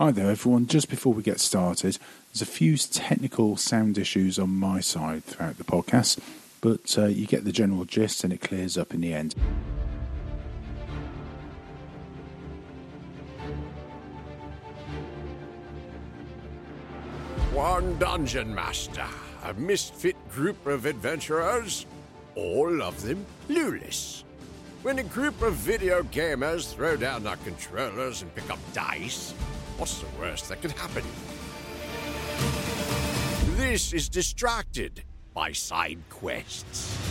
Hi there, everyone. Just before we get started, there's a few technical sound issues on my side throughout the podcast, but uh, you get the general gist and it clears up in the end. One dungeon master, a misfit group of adventurers, all of them clueless. When a group of video gamers throw down their controllers and pick up dice, what's the worst that could happen? This is Distracted by side quests.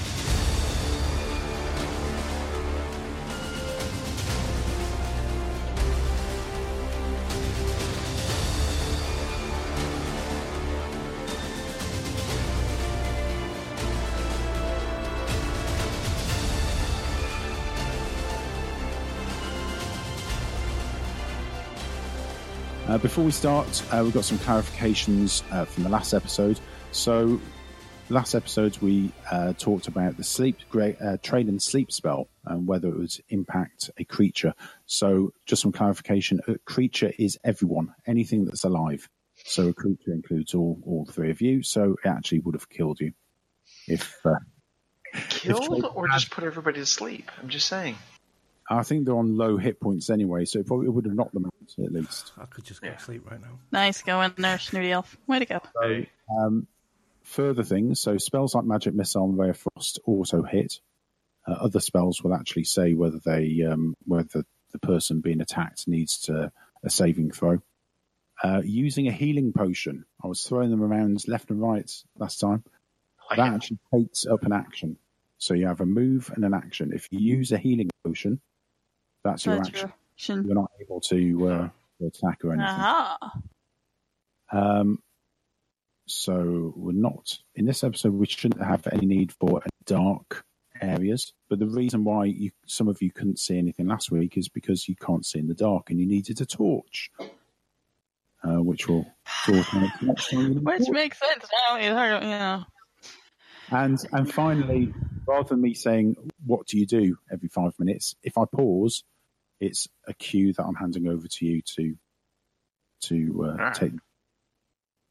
Before we start, uh, we've got some clarifications uh, from the last episode. So, last episode we uh, talked about the sleep great uh, trade and sleep spell and whether it would impact a creature. So, just some clarification: a creature is everyone, anything that's alive. So, a creature includes all all three of you. So, it actually would have killed you if. uh, Killed or just put everybody to sleep? I'm just saying. I think they're on low hit points anyway, so it probably would have knocked them out at least. I could just go to sleep right now. Nice going there, Snooty Elf. Way to go. So, um, further things, so spells like Magic Missile and Ray of Frost auto hit. Uh, other spells will actually say whether they um, whether the person being attacked needs to a saving throw. Uh, using a healing potion, I was throwing them around left and right last time. Like that it. actually takes up an action. So you have a move and an action. If you use a healing potion, that's your action. action. You're not able to, uh, to attack or anything. Aha. Um, so we're not in this episode. We shouldn't have any need for dark areas. But the reason why you, some of you couldn't see anything last week is because you can't see in the dark, and you needed a torch, uh, which will sort out next time. you need a Which makes sense now. You know. And and finally, rather than me saying what do you do every five minutes, if I pause, it's a cue that I'm handing over to you to to uh, Alright. take.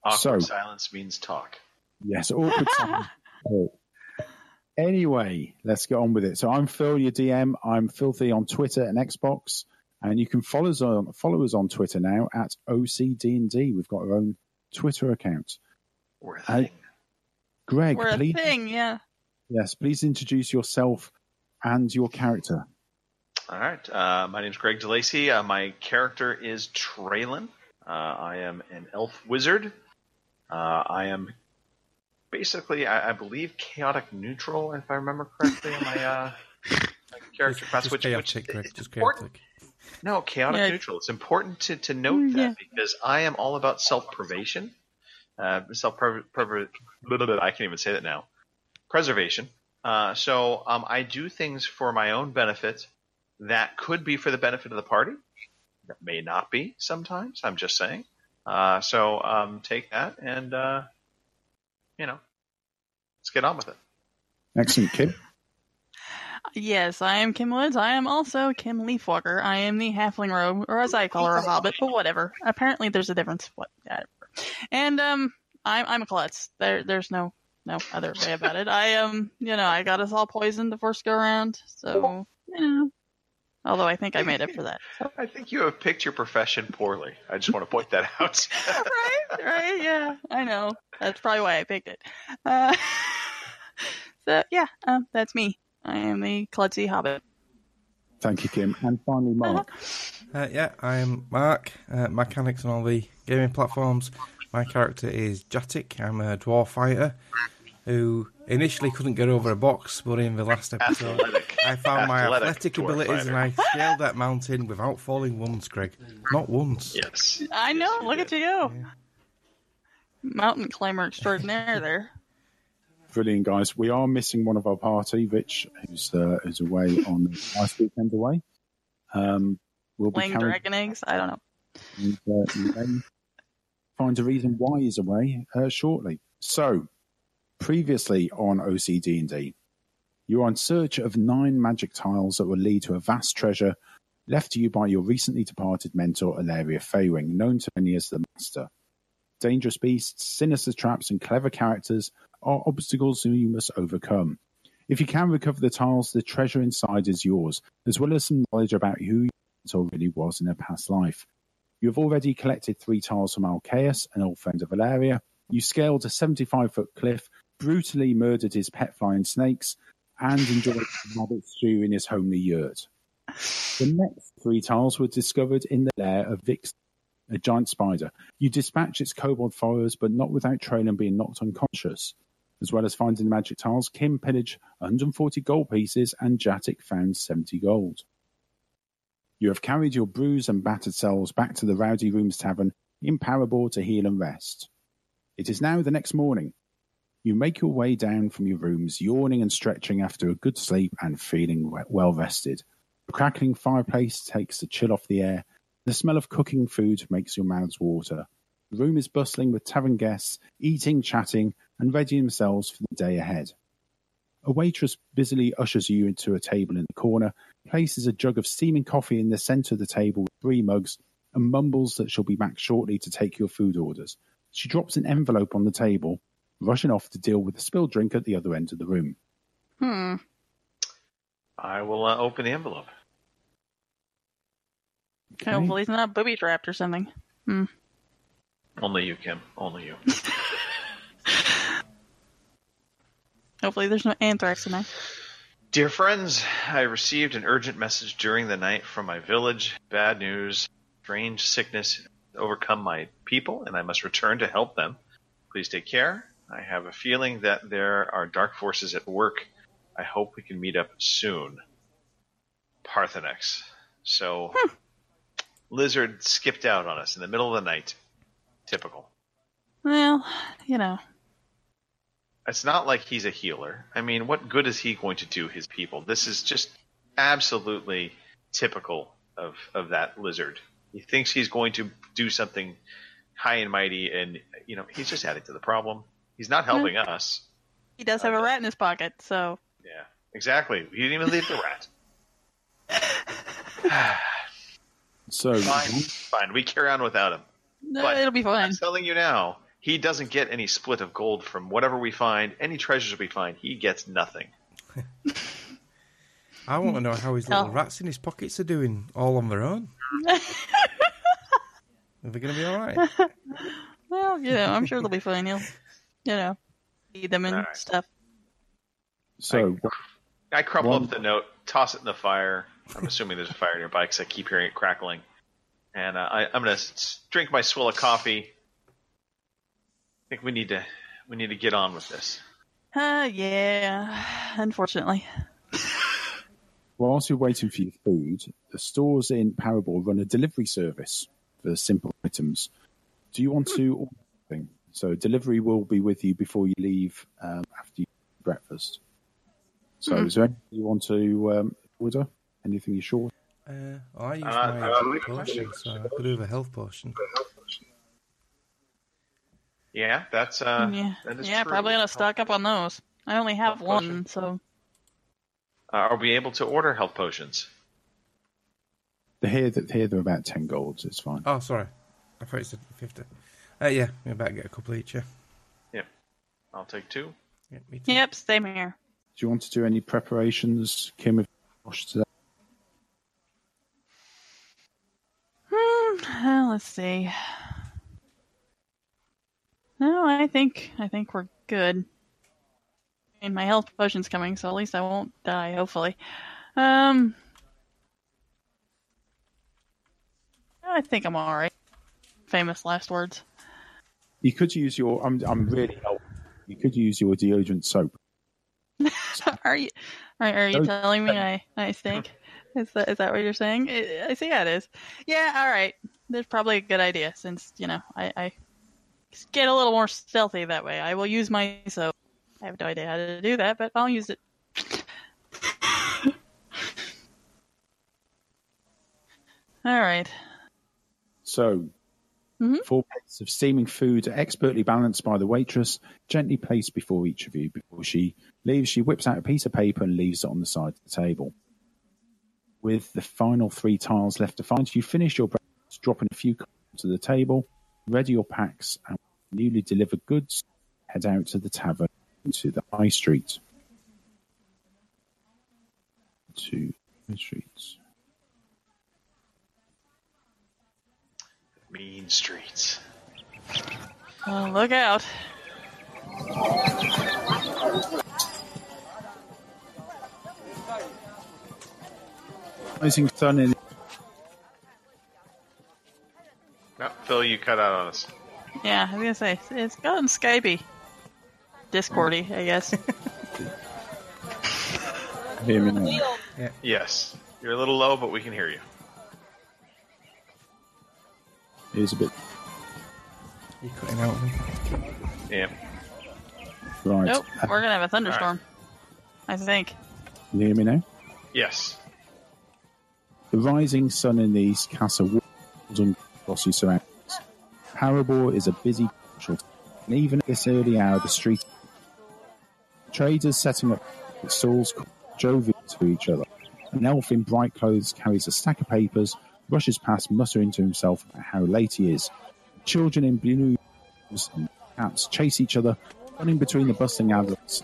Awkward So- silence means talk. Yes, awkward silence. Oh. Anyway, let's get on with it. So I'm Phil, your DM. I'm Filthy on Twitter and Xbox, and you can follow us on follow us on Twitter now at OCD&D. We've got our own Twitter account. We're a thing. Greg, We're a please, thing, yeah. yes, please introduce yourself and your character. All right. Uh, my is Greg DeLacy. Uh, my character is Traylon. Uh, I am an elf wizard. Uh, I am basically, I, I believe, chaotic neutral, if I remember correctly, in my, uh, my character class. Just which, chaotic, which Greg. is Just important. chaotic. No, chaotic Yeah. neutral. It's important to, to note Mm, that yeah. because I am all about self preservation. Uh, self preservation. I can't even say that now. Preservation. Uh, so um, I do things for my own benefit that could be for the benefit of the party. That may not be sometimes. I'm just saying. Uh, so um, take that and uh, you know, let's get on with it. Excellent, Kim. Yes, I am Kim Woods. I am also Kim Leafwalker. I am the halfling rogue, or as I call her, a hobbit, but whatever. Apparently there's a difference. What? Whatever. And, um, I'm, I'm a klutz. There, there's no, no other way about it. I, um, you know, I got us all poisoned the first go around, so, you know. Although I think I made up for that. So. I think you have picked your profession poorly. I just want to point that out. right, right, yeah, I know. That's probably why I picked it. Uh, so yeah, um, that's me. I am the klutzy hobbit. Thank you, Kim. And finally, Mark. Uh, yeah, I'm Mark. Uh, mechanics on all the gaming platforms. My character is Jatik. I'm a dwarf fighter who initially couldn't get over a box, but in the last episode, Athletic. I found my Athletic athletic dwarf abilities and I scaled that mountain without falling once, Greg. Not once. Yes. I know. Yes, look did. at you go. Mountain climber extraordinaire there. Brilliant, guys. We are missing one of our party, Rich, who's uh, who's away on the last weekend away. Um, we'll be Laying carrying dragon eggs. I don't know. and, uh, you find a reason why he's away uh, shortly. So, previously on OCD&D, you're in search of nine magic tiles that will lead to a vast treasure left to you by your recently departed mentor, Alaria Fayring, known to many as the Master. Dangerous beasts, sinister traps, and clever characters are obstacles you must overcome. If you can recover the tiles, the treasure inside is yours, as well as some knowledge about who your mentor really was in a past life. You have already collected three tiles from Alcaeus, an old friend of Valeria. You scaled a 75 foot cliff, brutally murdered his pet flying snakes, and enjoyed rabbit stew in his homely yurt. The next three tiles were discovered in the lair of Vix, a giant spider. You dispatch its kobold followers, but not without Traylon being knocked unconscious. As well as finding the magic tiles, Kim pillaged 140 gold pieces and Jatik found 70 gold. You have carried your bruised and battered selves back to the Rowdy Rooms Tavern in Parabor to heal and rest. It is now the next morning. You make your way down from your rooms, yawning and stretching after a good sleep and feeling well rested. The crackling fireplace takes the chill off the air. The smell of cooking food makes your mouths water. The room is bustling with tavern guests, eating, chatting, and readying themselves for the day ahead. A waitress busily ushers you into a table in the corner, places a jug of steaming coffee in the centre of the table with three mugs, and mumbles that she'll be back shortly to take your food orders. She drops an envelope on the table, rushing off to deal with the spilled drink at the other end of the room. Hmm. I will uh, open the envelope. Okay. Hopefully he's not booby trapped or something. Hmm. Only you, Kim. Only you. Hopefully there's no anthrax in there. Dear friends, I received an urgent message during the night from my village. Bad news. Strange sickness has overcome my people, and I must return to help them. Please take care. I have a feeling that there are dark forces at work. I hope we can meet up soon. Parthenex. So, hmm. Lizard skipped out on us in the middle of the night. Typical. Well, you know. It's not like he's a healer. I mean, what good is he going to do his people? This is just absolutely typical of, of that lizard. He thinks he's going to do something high and mighty, and you know he's just adding to the problem. He's not helping hmm. us. He does have a uh, rat in his pocket, so Yeah, exactly. He didn't even leave the rat. So, Fine, fine. We carry on without him. no, But it'll be fine. I'm telling you now, he doesn't get any split of gold from whatever we find, any treasures we find. He gets nothing. I want to know how his little Oh. rats in his pockets are doing all on their own. Are they going to be all right? Well, you know, I'm sure they'll be fine. He'll, you know, feed them and Alright. stuff. so I crumple One- up the note, toss it in the fire. I'm assuming there's a fire nearby because I keep hearing it crackling. And uh, I, I'm gonna drink my swill of coffee. I think we need to we need to get on with this. Uh, yeah, unfortunately. whilst you're waiting for your food, the stores in Parabor run a delivery service for simple items. Do you want to order something? So delivery will be with you before you leave um, after you eat breakfast. So is there anything you want to um, order? Anything you're short? Uh, I use Uh, my uh, potion, so I could do with a health potion. Yeah, that's uh, yeah, that is yeah, true. probably gonna stock up on those. I only have Health one, potion. so Uh, are we able to order health potions? They're here, here they're about 10 golds. It's fine. Oh, sorry. I thought you said 50. Uh, yeah, we better get a couple each, yeah. I'll take two. Yeah, me too. yep, same here. Do you want to do any preparations, Kim? Of Josh today? Hmm. Well, let's see. No, I think I think we're good. And my health potion's coming, so at least I won't die. Hopefully. Um. I think I'm all right. Famous last words. You could use your. I'm, I'm really helpful. You could use your deodorant soap. are you are, are you telling me I I stink? Is that is that what you're saying? I, I see. Yeah, it is. Yeah. All right. That's probably a good idea since you know I I get a little more stealthy that way. I will use my so I have no idea how to do that, but I'll use it. All right. So, Mhm. four plates of steaming food, are expertly balanced by the waitress, gently placed before each of you. Before she leaves, she whips out a piece of paper and leaves it on the side of the table. With the final three tiles left to find, you finish your breakfast, dropping a few to the table, ready your packs, and newly delivered goods, head out to the tavern to the high street. To the streets. Mean streets. Oh, look out. Rising sun in No, Phil, you cut out on us. Yeah, I was gonna say it's gotten Skypey, Discordy, I guess. hear me now. Yes, you're a little low, but we can hear you. Here's a bit You're cutting out. Yeah. right. nope, we're gonna have a thunderstorm. I think. Can you hear me now? Yes. The rising sun in the east casts a warm and glossy surroundings. Is a busy town, and even at this early hour, the street traders setting up stalls jovial to each other. An elf in bright clothes carries a stack of papers, rushes past, muttering to himself how late he is. Children in blue and caps chase each other, running between the bustling adults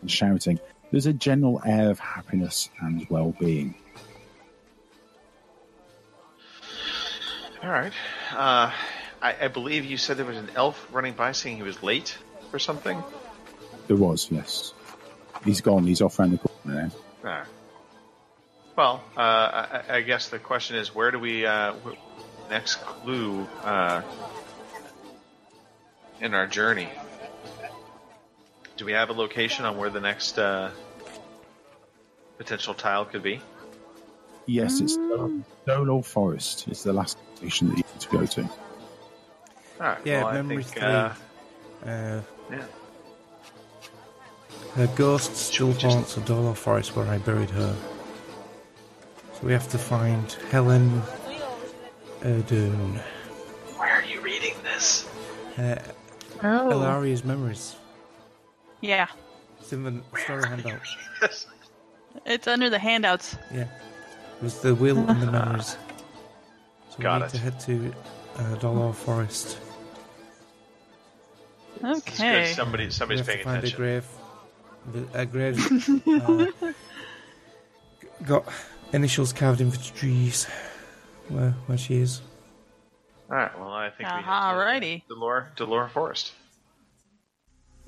and shouting. There's a general air of happiness and well-being. All right. Uh, I, I believe you said there was an elf running by saying he was late or something. There was, yes. He's gone. He's off around the corner now. Ah. Well, uh, I, I guess the question is, where do we uh, next clue uh, in our journey? Do we have a location on where the next uh, potential tile could be? Yes, it's Dolo Forest. It's the last station that you need to go to. All right. Yeah, well, memory think, three. uh, Uh, yeah. her ghost still Just- haunts a Dolo forest where I buried her. So we have to find Helen Erdune. Where are you reading this? Uh, Oh. Ilaria's memories. Yeah, It's in the story handout. it's under the handouts. Yeah. It was the will and the memories. So Got we need it. to head to uh, Dolo Forest. This is good. Okay. Somebody, We somebody's have to paying find attention. a grave. A grave. uh, got initials carved into trees where, where she is. All right. Well, I think we Aha, have to righty. Delora, Delora Forest.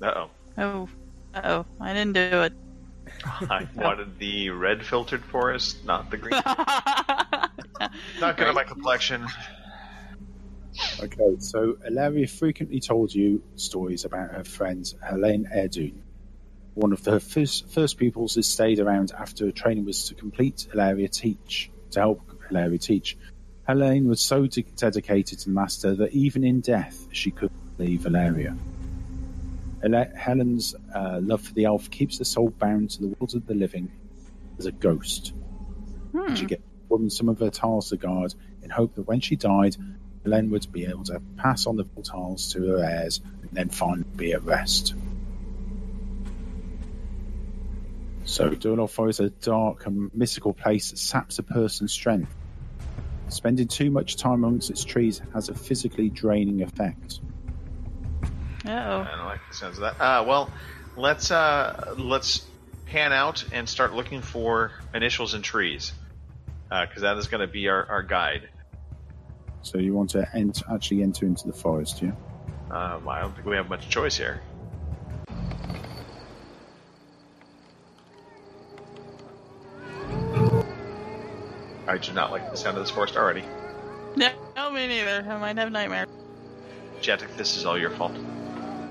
Uh oh. Oh, oh, I didn't do it. I wanted the red filtered forest, not the green. not good at my complexion. Okay, so Ilaria frequently told you stories about her friend Helene Erdun, One of her first, first pupils who stayed around after her training was to complete Ilaria teach, to help Ilaria teach. Helene was so de- dedicated to the master that even in death she couldn't leave Ilaria. Ele- Helen's uh, love for the elf keeps the soul bound to the world of the living as a ghost. Hmm. She gave the woman some of her tiles to guard in hope that when she died, Helen would be able to pass on the tiles to her heirs and then finally be at rest. So, Durloff is a dark and mystical place that saps a person's strength. Spending too much time amongst its trees has a physically draining effect. Uh I don't like the sounds of that. Uh, well, let's uh, let's pan out and start looking for initials in trees, because that is going to be our, our guide. So, you want to ent- actually enter into the forest, yeah? Um, I don't think we have much choice here. I do not like the sound of this forest already. oh. No, no, me neither. I might have nightmares. Jetic, this is all your fault.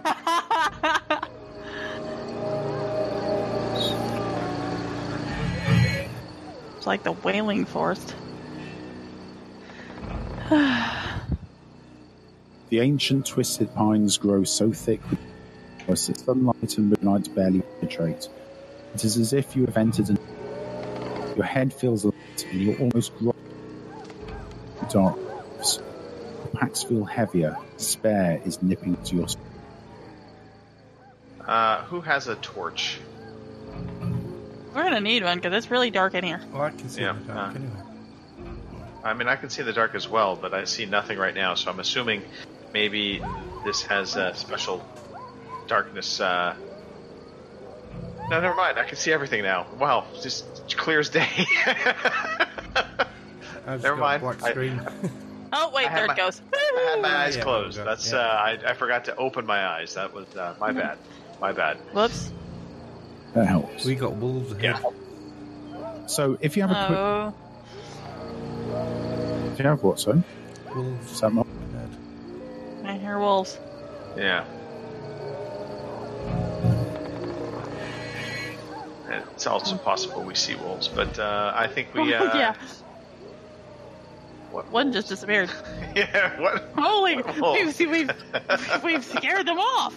it's like the Wailing Forest. The ancient twisted pines grow so thick with sunlight and moonlight barely penetrate. It is as if you have entered an your head feels light and you're almost in darkness. The packs feel heavier, despair is nipping to your. Uh, who has a torch? We're gonna need one because it's really dark in here. Well, I can see Yeah, in the dark uh, anyway. I mean, I can see the dark as well, but I see nothing right now. So I'm assuming maybe this has a special darkness. Uh... No, never mind. I can see everything now. Wow, just clear as day. I've just never got mind. a I- Oh wait, there my- it goes. I had my eyes Yeah, closed. That's Yeah. uh, I, I forgot to open my eyes. That was uh, my bad. My bad. Whoops. That helps. we got wolves ahead. Yeah. So if you have a quick, Oh, if you have what, sorry? Wolves Is that not? ahead. I hear wolves. Yeah. It's also possible we see wolves, but uh, I think we. Uh, yeah, What? one just disappeared. yeah. What? Holy, Oh. we've, see, we've we've scared them off.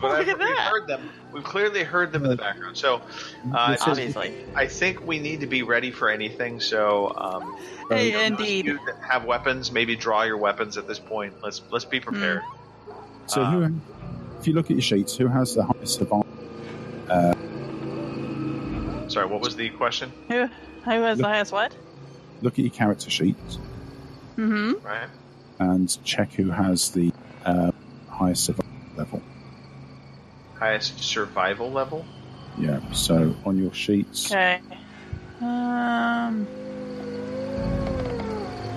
But Look I- at we've that. heard them. We've clearly heard them in the background. So uh, Obviously. I think we need to be ready for anything. So um, Hey, those of indeed. you that have weapons, maybe draw your weapons at this point. Let's let's be prepared. So Uh, who, if you look at your sheets, who has the highest survival? Sorry, what was the question? Who who has the highest what? Look at your character sheets Mm-hmm. Right. and check who has the uh, highest survival level. Highest survival level. Yeah. So on your sheets, Okay. Um.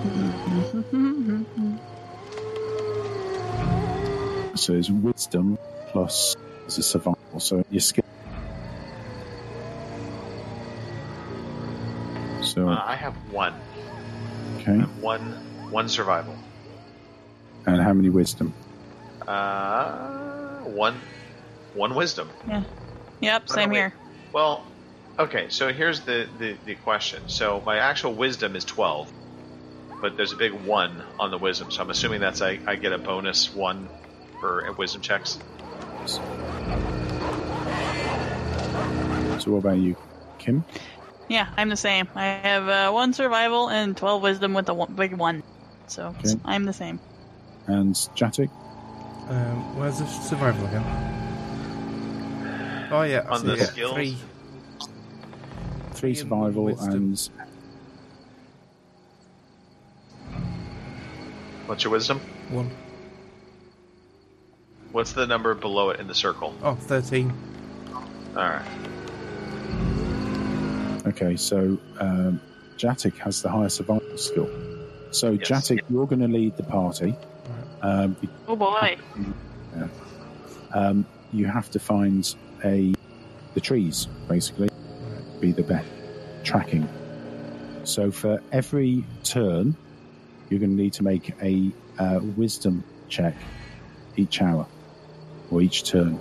so there's wisdom plus there's a survival. So your skill. So Uh, I have one. I okay, have one one survival. and how many wisdom? Uh, one one wisdom. Yeah. Yep, Oh, same no, wait. here. Well, okay. So here's the, the the question. So my actual wisdom is twelve, but there's a big one on the wisdom. So I'm assuming that's I, I get a bonus one for wisdom checks. So what about you, Kim? Yeah, I'm the same. I have uh, one survival and twelve wisdom with a one, big one. So Okay. I'm the same. And Jatic? Um, where's the survival again? Oh yeah, On the it. skills? Three. Three survival wisdom. and What's your wisdom? One. What's the number below it in the circle? Oh, 13. All right. Okay, so um, Jatic has the highest survival skill. So Yes. Jatic, you're going to lead the party. Um, Oh boy. um, you have to find a the trees basically be the best tracking. So for every turn, you're going to need to make a uh, wisdom check each hour or each turn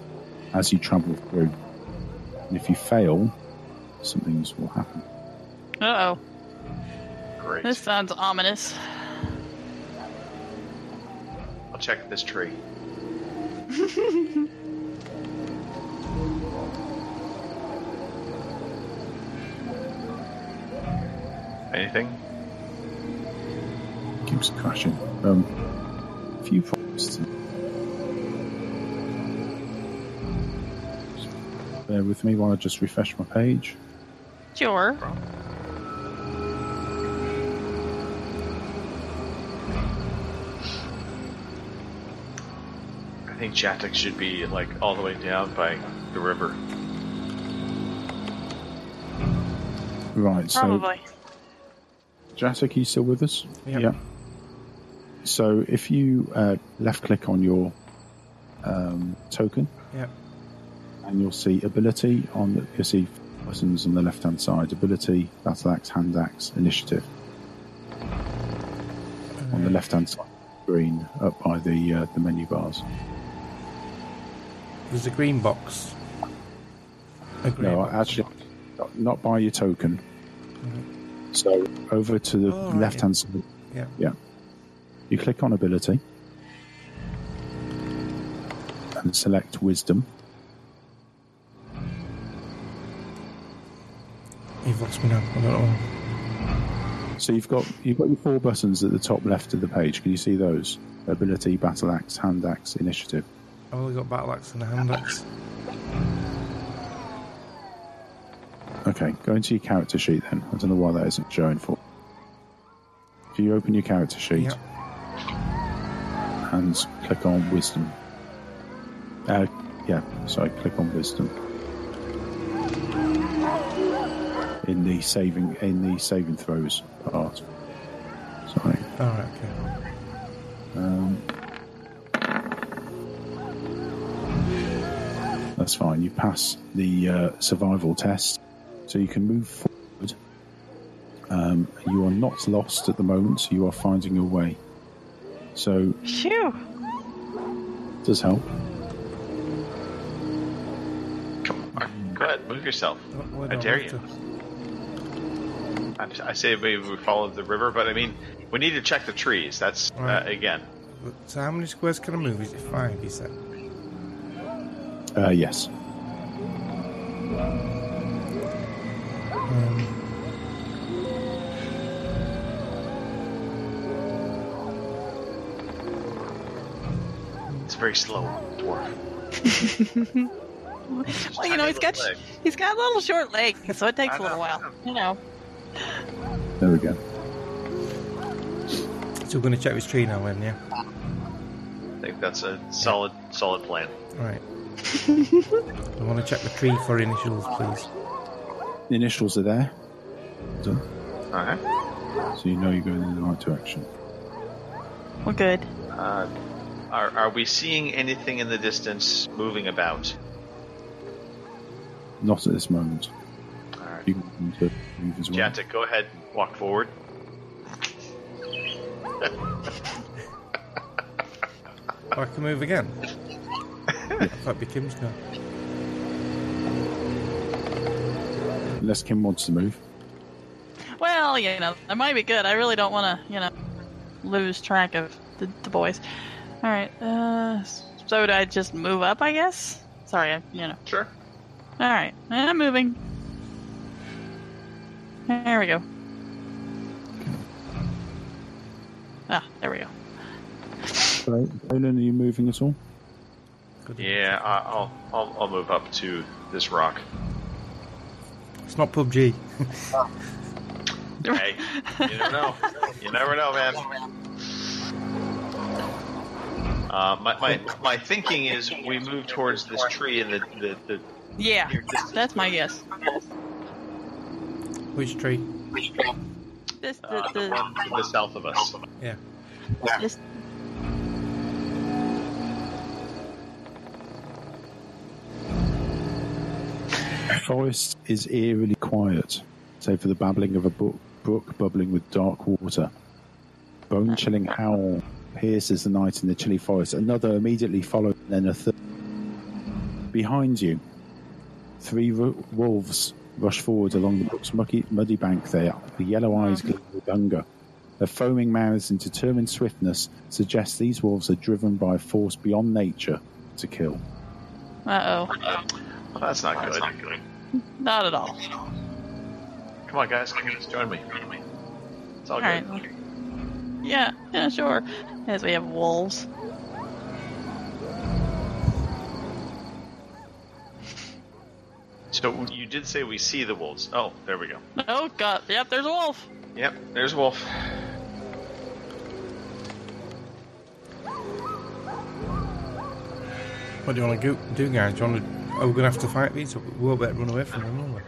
as you travel through. And if you fail, some things will happen. Uh oh. Great. This sounds ominous. I'll check this tree. Anything? Keeps crashing. Um, a few forests. Bear with me while I just refresh my page. Sure. I think Jatic should be like all the way down by the river. Right, so Jatic, are you still with us? Yep. Yeah. So if you uh, left click on your um, token, Yep. and you'll see ability on the, you'll see buttons on the left hand side ability, battle axe, hand axe, initiative on the left hand side screen up by the uh, the menu bars. There's a green box. A grey No, box. actually, not, not by your token. So over to the Oh, left hand side. Yeah. Yeah. You click on ability and select wisdom. You've lost me now. I don't know. So you've got you've got your four buttons at the top left of the page. Can you see those? Ability, battle axe, hand axe, initiative. I've only got battle axe and a hand axe. Okay, go into your character sheet then. I don't know why that isn't showing for. If you open your character sheet Yep. and click on wisdom. Uh, yeah, sorry, click on wisdom. In the saving in the saving throws part. Sorry. Alright, okay. Um, that's fine. You pass the uh, survival test, so you can move forward. Um, you are not lost at the moment. so You are finding your way. So Phew. does help. Come on, go ahead, move yourself. What- what I dare you. to- I, I say maybe we follow the river, but I mean, we need to check the trees. That's uh, again. So how many squares can I move? Is it five, you said? Uh, yes. Um, It's very slow, dwarf. Well, you know, he's got Leg. he's got a little short legs, so it takes a little while. You know. There we go. so we're going to check this tree now, then, yeah? I think that's a solid, solid plan. All right. I want to check the tree for initials, please. The initials are there, so, All right. so you know you're going in the right direction. We're good. Uh, are, are we seeing anything in the distance moving about? Not at this moment. All right. You can to move as well. Jatic, go ahead, walk forward. I can move again? I thought it'd be Kim's go. Unless Kim wants to move. Well, you know, that might be good. I really don't want to, you know, lose track of the, the boys. All right. Uh, so do I just move up? I guess. Sorry, I, you know. Sure. All right, I'm moving. There we go. Ah, there we go. Right. Conan, are you moving at all? Yeah, I'll, I'll, I'll move up to this rock. It's not PUBG. Hey, you never know. You never know, man. Uh, my, my, my thinking is we move towards this tree and the, the, the Yeah, that's my guess. Which tree? This, the, uh, the the, one to the south of us. Yeah. this, Forest is eerily quiet, save for the babbling of a brook, brook bubbling with dark water. Bone chilling howl pierces the night in the chilly forest. Another immediately followed, then a third. Behind you, three ro- wolves rush forward along the brook's muddy, muddy bank there, the yellow eyes gleam with hunger. Their foaming mouths and determined swiftness suggest these wolves are driven by a force beyond nature to kill. uh oh, Well, that's not good. not at all. Come on, guys, come on, join me. It's all All good. right. Yeah, yeah, sure. As we have wolves. So you did say we see the wolves. Oh, there we go. Oh god, yep, there's a wolf. Yep, there's a Wolf. What do you want to do, guys? Do you want to, are we going to have to fight these? We won't better run away from them, will we?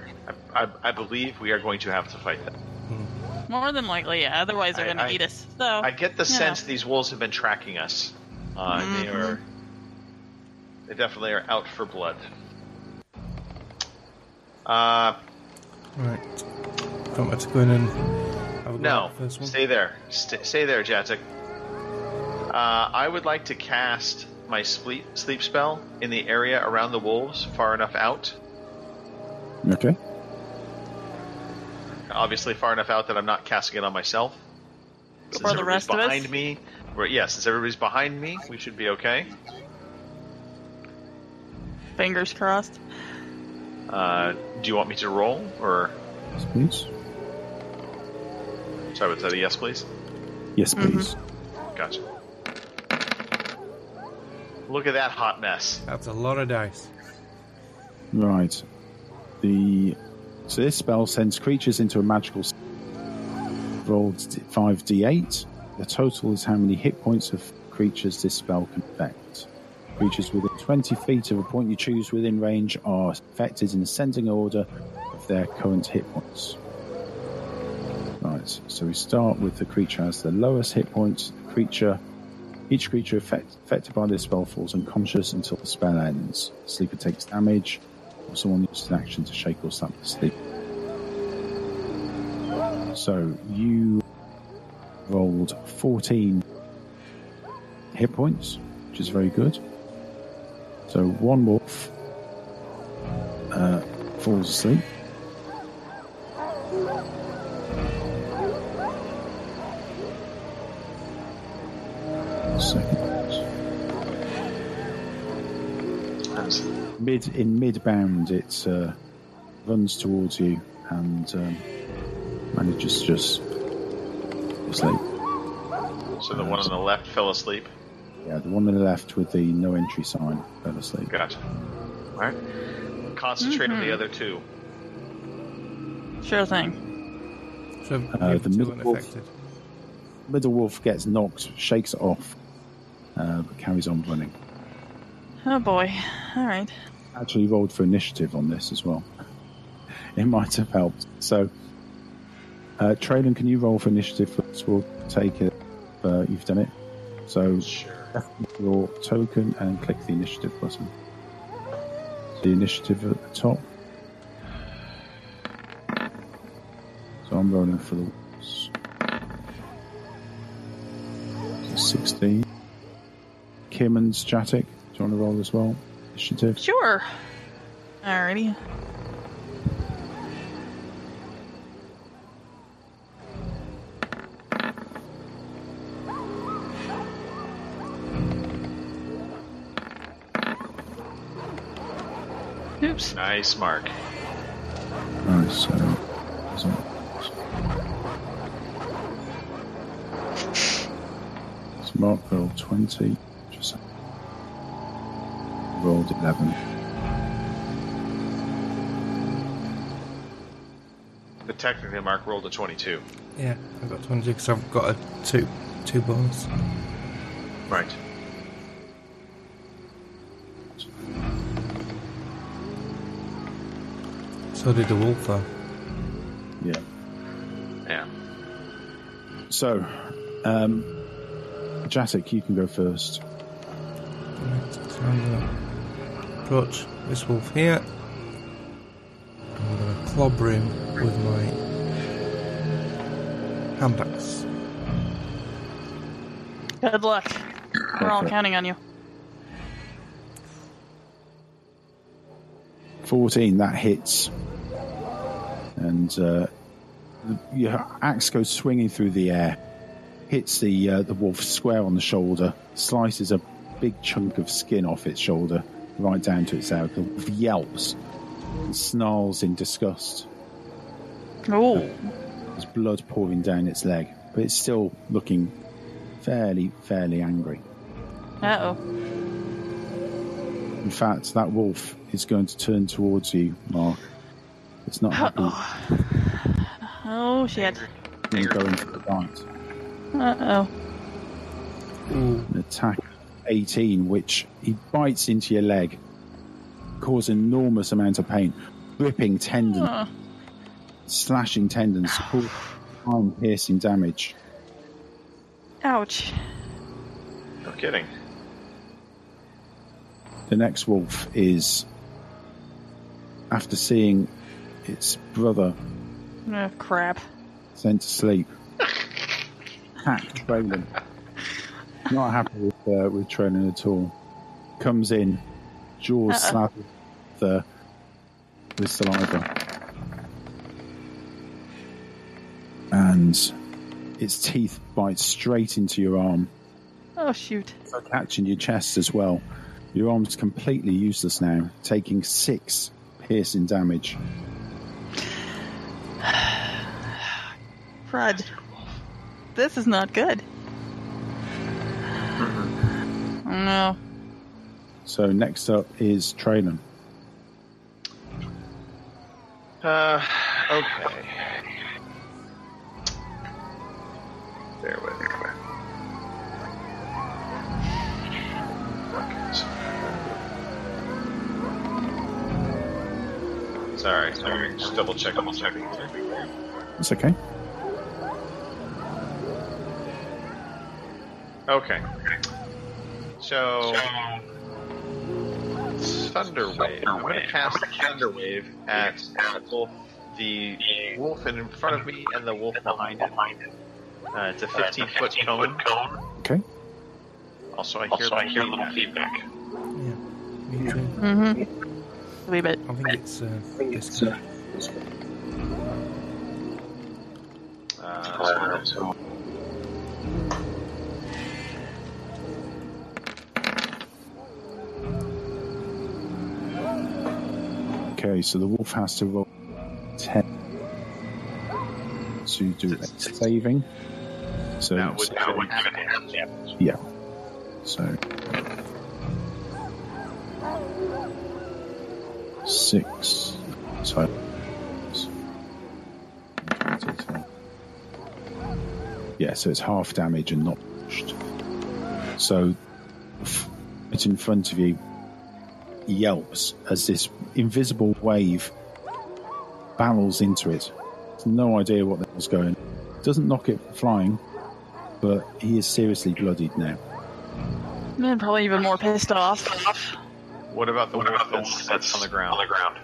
I, I, I believe we are going to have to fight them. More than likely, yeah. Otherwise, they're gonna eat us. So I get the you sense know. these wolves have been tracking us. Uh, They Mhm. are. They definitely are out for blood. Uh, Right. Do you want to go in and have a no, first one? stay there. St- stay there, Jatic. Uh, I would like to cast my sleep sleep spell in the area around the wolves, far enough out. Okay. Obviously, far enough out that I'm not casting it on myself. Since For the everybody's rest of us? behind me, we're, yeah, since everybody's behind me, we should be okay. fingers crossed. Uh, do you want me to roll, or Yes, please. sorry, was that a yes, please? Yes, please. Gotcha. Look at that hot mess. That's a lot of dice. Right. The So this spell sends creatures into a magical state. Rolled 5d8. The total is how many hit points of creatures this spell can affect. Creatures within 20 feet of a point you choose within range are affected in ascending order of their current hit points. Right, so we start with the creature has the lowest hit points. The creature, each creature affect, affected by this spell falls unconscious until the spell ends. Sleeper takes damage, or someone uses an action to shake or slap the sleep. So you rolled 14 hit points, which is very good. So one wolf uh, falls asleep. Mid in mid bound, it uh, runs towards you and um, manages to just sleep. So the one on the left fell asleep. Yeah, the one on the left with the no entry sign fell asleep. Gotcha. All right. Concentrate on the other two. Sure thing. So Uh, the middle wolf. unaffected. Middle wolf gets knocked, shakes it off, uh, but carries on running. Oh boy. All right. Actually, rolled for initiative on this as well. It might have helped. So, uh, Traylon, can you roll for initiative first? We'll take it. Uh, you've done it. So, Sure. your token and click the initiative button. The initiative at the top. So I'm rolling for the. So 16. Kim and Jatic, do you want to roll as well? Initiative. Sure. Alrighty. Oops. Nice mark. Right, so. so- So Mark rolled 20. Just rolled 11. But technically, Mark rolled a 22. Yeah, I've got 22 because I've got a two two bonus. Right. So did the wolf though. Yeah. Yeah. So, um, Jatic, you can go first. Right, so I'm gonna approach this wolf here. I'm gonna clobber him with my hand axe. Good luck. We're all counting on you. 14, that hits. And uh, the, your axe goes swinging through the air, hits the uh, the wolf square on the shoulder, slices a big chunk of skin off its shoulder, right down to its wolf yelps and snarls in disgust. Oh. There's blood pouring down its leg, but it's still looking fairly, fairly angry. Uh oh. In fact, that wolf is going to turn towards you, Mark. It's not happy Oh shit. in going for the bite. Uh oh. An attack 18, which he bites into your leg, cause enormous amount of pain, ripping tendon, Uh, slashing tendons, cause time piercing damage. ouch. No kidding. The next wolf is, after seeing its brother Oh, crap. sent to sleep, hacked Traylon. Not happy with, uh, with training at all. Comes in, jaws slathered with, uh, with saliva. And its teeth bite straight into your arm, Oh shoot. catching your chest as well. Your arm's completely useless now, taking six piercing damage. Crud. This is not good. No. So next up is Traylon. Uh, Okay. Bear with me. Sorry, sorry. Just double check. Double check. It's okay. Okay. So, Thunder Wave. I'm going to cast Thunder Wave at both the wolf in front of me and the wolf behind it. Uh, it's a 15 foot cone. Okay. Also, I hear, I hear a little feedback. Yeah, me too. Mm-hmm. A wee bit. I think it's uh, this guy. Uh, so, Okay, so the wolf has to roll 10 to do a saving. So, that would, that would have it. yeah. So, six. So, yeah, so it's half damage and not pushed. So, it's in front of you yelps as this invisible wave barrels into it. Has no idea what the hell's going. Doesn't knock it flying, but he is seriously bloodied now. And probably even more pissed off. What about the wolf that's, that's on the ground? On the ground.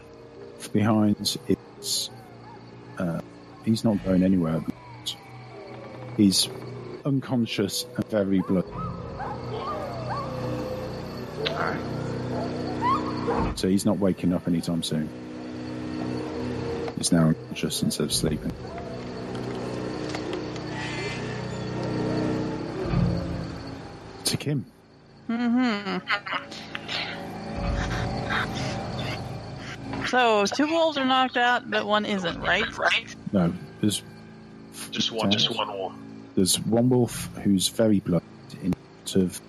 Behind, it's uh, he's not going anywhere. at the moment. He's unconscious and very bloody. So he's not waking up anytime soon. He's now unconscious instead of sleeping. To Kim. Mm-hmm. So two wolves are knocked out, but one isn't, right? Right. No, there's Just one, just one wolf. there's one wolf who's very bloody in terms of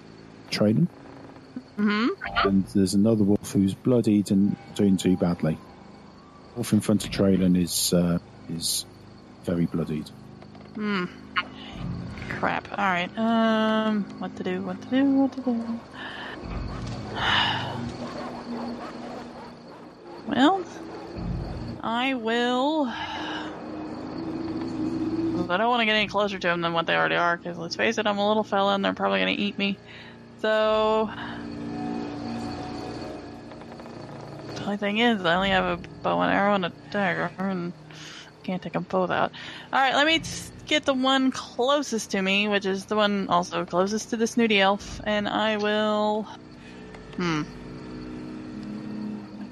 training, Mm-hmm. and there's another wolf who's bloodied and doing too badly. Wolf in front of Traylon is uh, is very bloodied. Hmm. Crap. All right. Um. What to do? What to do? What to do? Well, I will. I don't want to get any closer to them than what they already are, because let's face it, I'm a little fella and they're probably going to eat me. So. Only thing is, I only have a bow and arrow and a dagger, and I can't take them both out. Alright, let me get the one closest to me, which is the one also closest to the snooty elf, and I will. Hmm.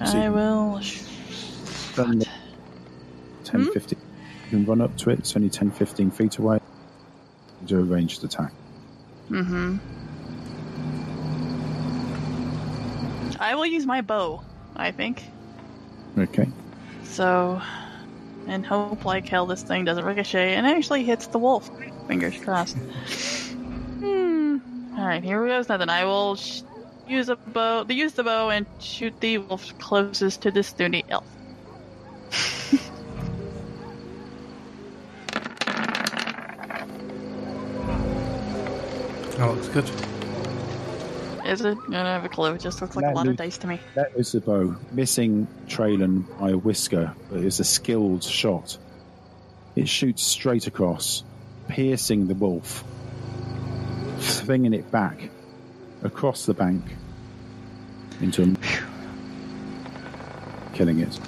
I will. What? 10, Hmm? 15. You can run up to it. It's only 10, 15 feet away. Do a ranged attack. Mm-hmm. I will use my bow, I think. Okay. So, and hope like hell this thing doesn't ricochet and actually hits the wolf. Fingers crossed. hmm. All right, here we goes nothing. I will sh- use a bow, use the bow, and shoot the wolf closest to the snooty elf. That looks good. Is it? I don't have a clue. It just looks like a That lot of dice to me. That was the bow. Missing Traylon by a whisker, but it's a skilled shot. It shoots straight across, piercing the wolf, swinging it back across the bank into him, killing it.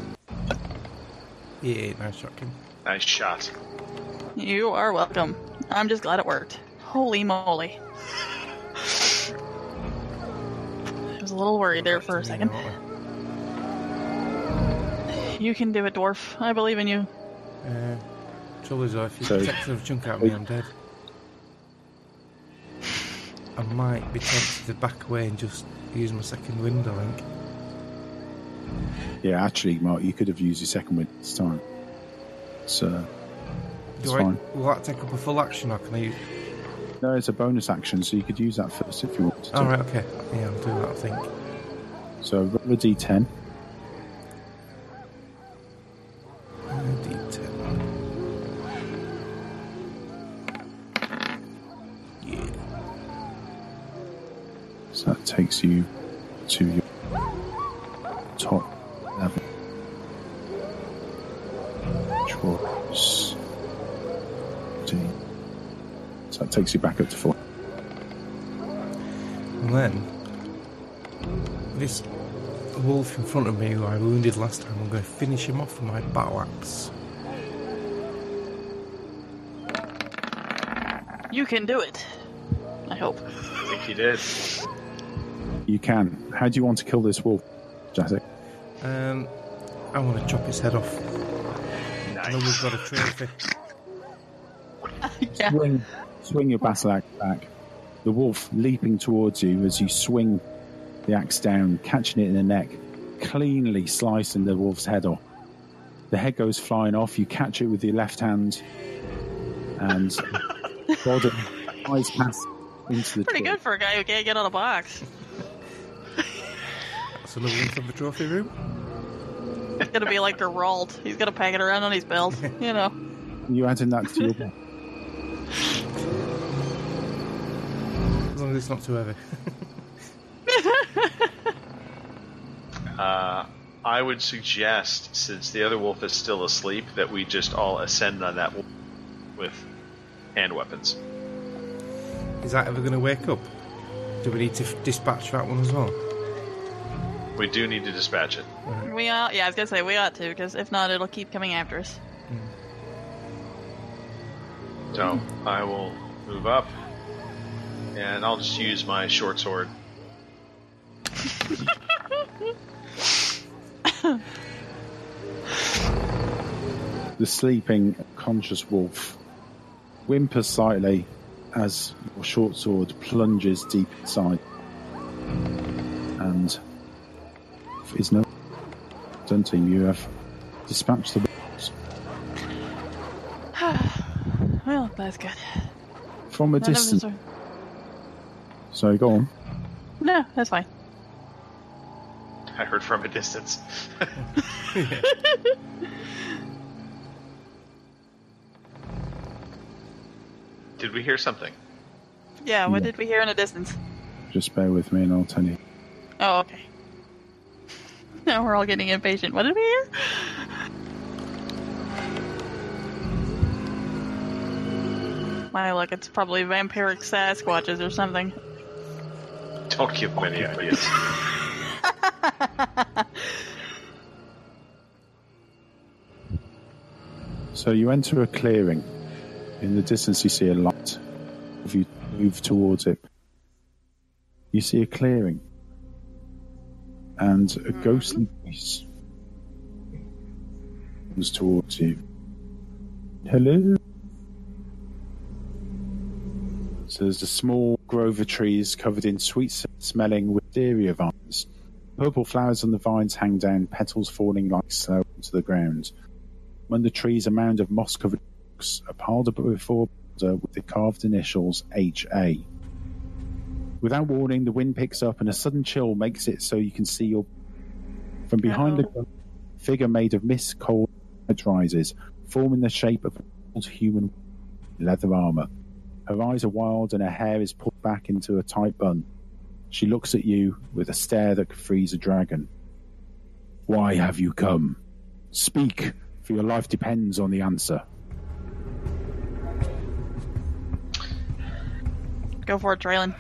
Yeah, nice shot, Kim. Nice shot. You are welcome. I'm just glad it worked. Holy moly. I was a little worried there for a second. You can do it, dwarf. I believe in you. Uh, trouble is, though, if you So- take a chunk out of me, I'm dead. I might be tempted to back away and just use my second window link. Yeah, actually, Mark, you could have used your second win this time. So, it's Do I, fine. will that take up a full action, or can I use... No, it's a bonus action, so you could use that first if you want to. Alright, okay. Yeah, I'll do that, I think. So roll a d10. A d10. Yeah. So that takes you to your takes you back up to four. And then this wolf in front of me who I wounded last time, I'm going to finish him off with my battle axe. You can do it. I hope. I think he did. You can. How do you want to kill this wolf, Jacek? Um, I want to chop his head off. Nice. I know we've got a trophy. yeah. Swing, swing your battle axe back. The wolf leaping towards you as you swing the axe down, catching it in the neck, cleanly slicing the wolf's head off. The head goes flying off. You catch it with your left hand, and body flies past into the Pretty tree. good for a guy who can't get on a box. That's another one from the trophy room. He's gonna be like Geralt. He's gonna pack it around on his belt. You know. You adding that to your long as it's not too heavy. Uh, I would suggest, since the other wolf is still asleep, that we just all ascend on that wolf with hand weapons. Is that ever going to wake up? Do we need to f- dispatch that one as well? We do need to dispatch it. We are, yeah, I was gonna say we ought to, because if not, it'll keep coming after us. So I will move up, and I'll just use my short sword. The sleeping, conscious wolf whimpers slightly as your short sword plunges deep inside. And is no done team, you have dispatched the wolves. Well, that's good. From a None distance. us are- So go on. No, that's fine. I heard from a distance. Did we hear something? Yeah, what Yeah. did we hear in the distance? Just bear with me and I'll tell you. Oh, okay. Now we're all getting impatient. What did we hear? My luck, it's probably vampiric Sasquatches or something. Don't give him any ideas. So you enter a clearing. In the distance, you see a light. If you move towards it, you see a clearing. And a ghostly voice comes towards you. Hello? So there's a small grove of trees covered in sweet smelling wisteria vines. Purple flowers on the vines hang down, petals falling like snow to the ground. Among the trees, a mound of moss covered books are piled up before a with the carved initials HA. Without warning, the wind picks up and a sudden chill makes it so you can see your. From behind Uh-oh. the figure made of mist, cold light rises, forming the shape of an old human leather armor. Her eyes are wild and her hair is pulled back into a tight bun. She looks at you with a stare that could freeze a dragon. Why have you come? Speak, for your life depends on the answer. Go for it, Traylon.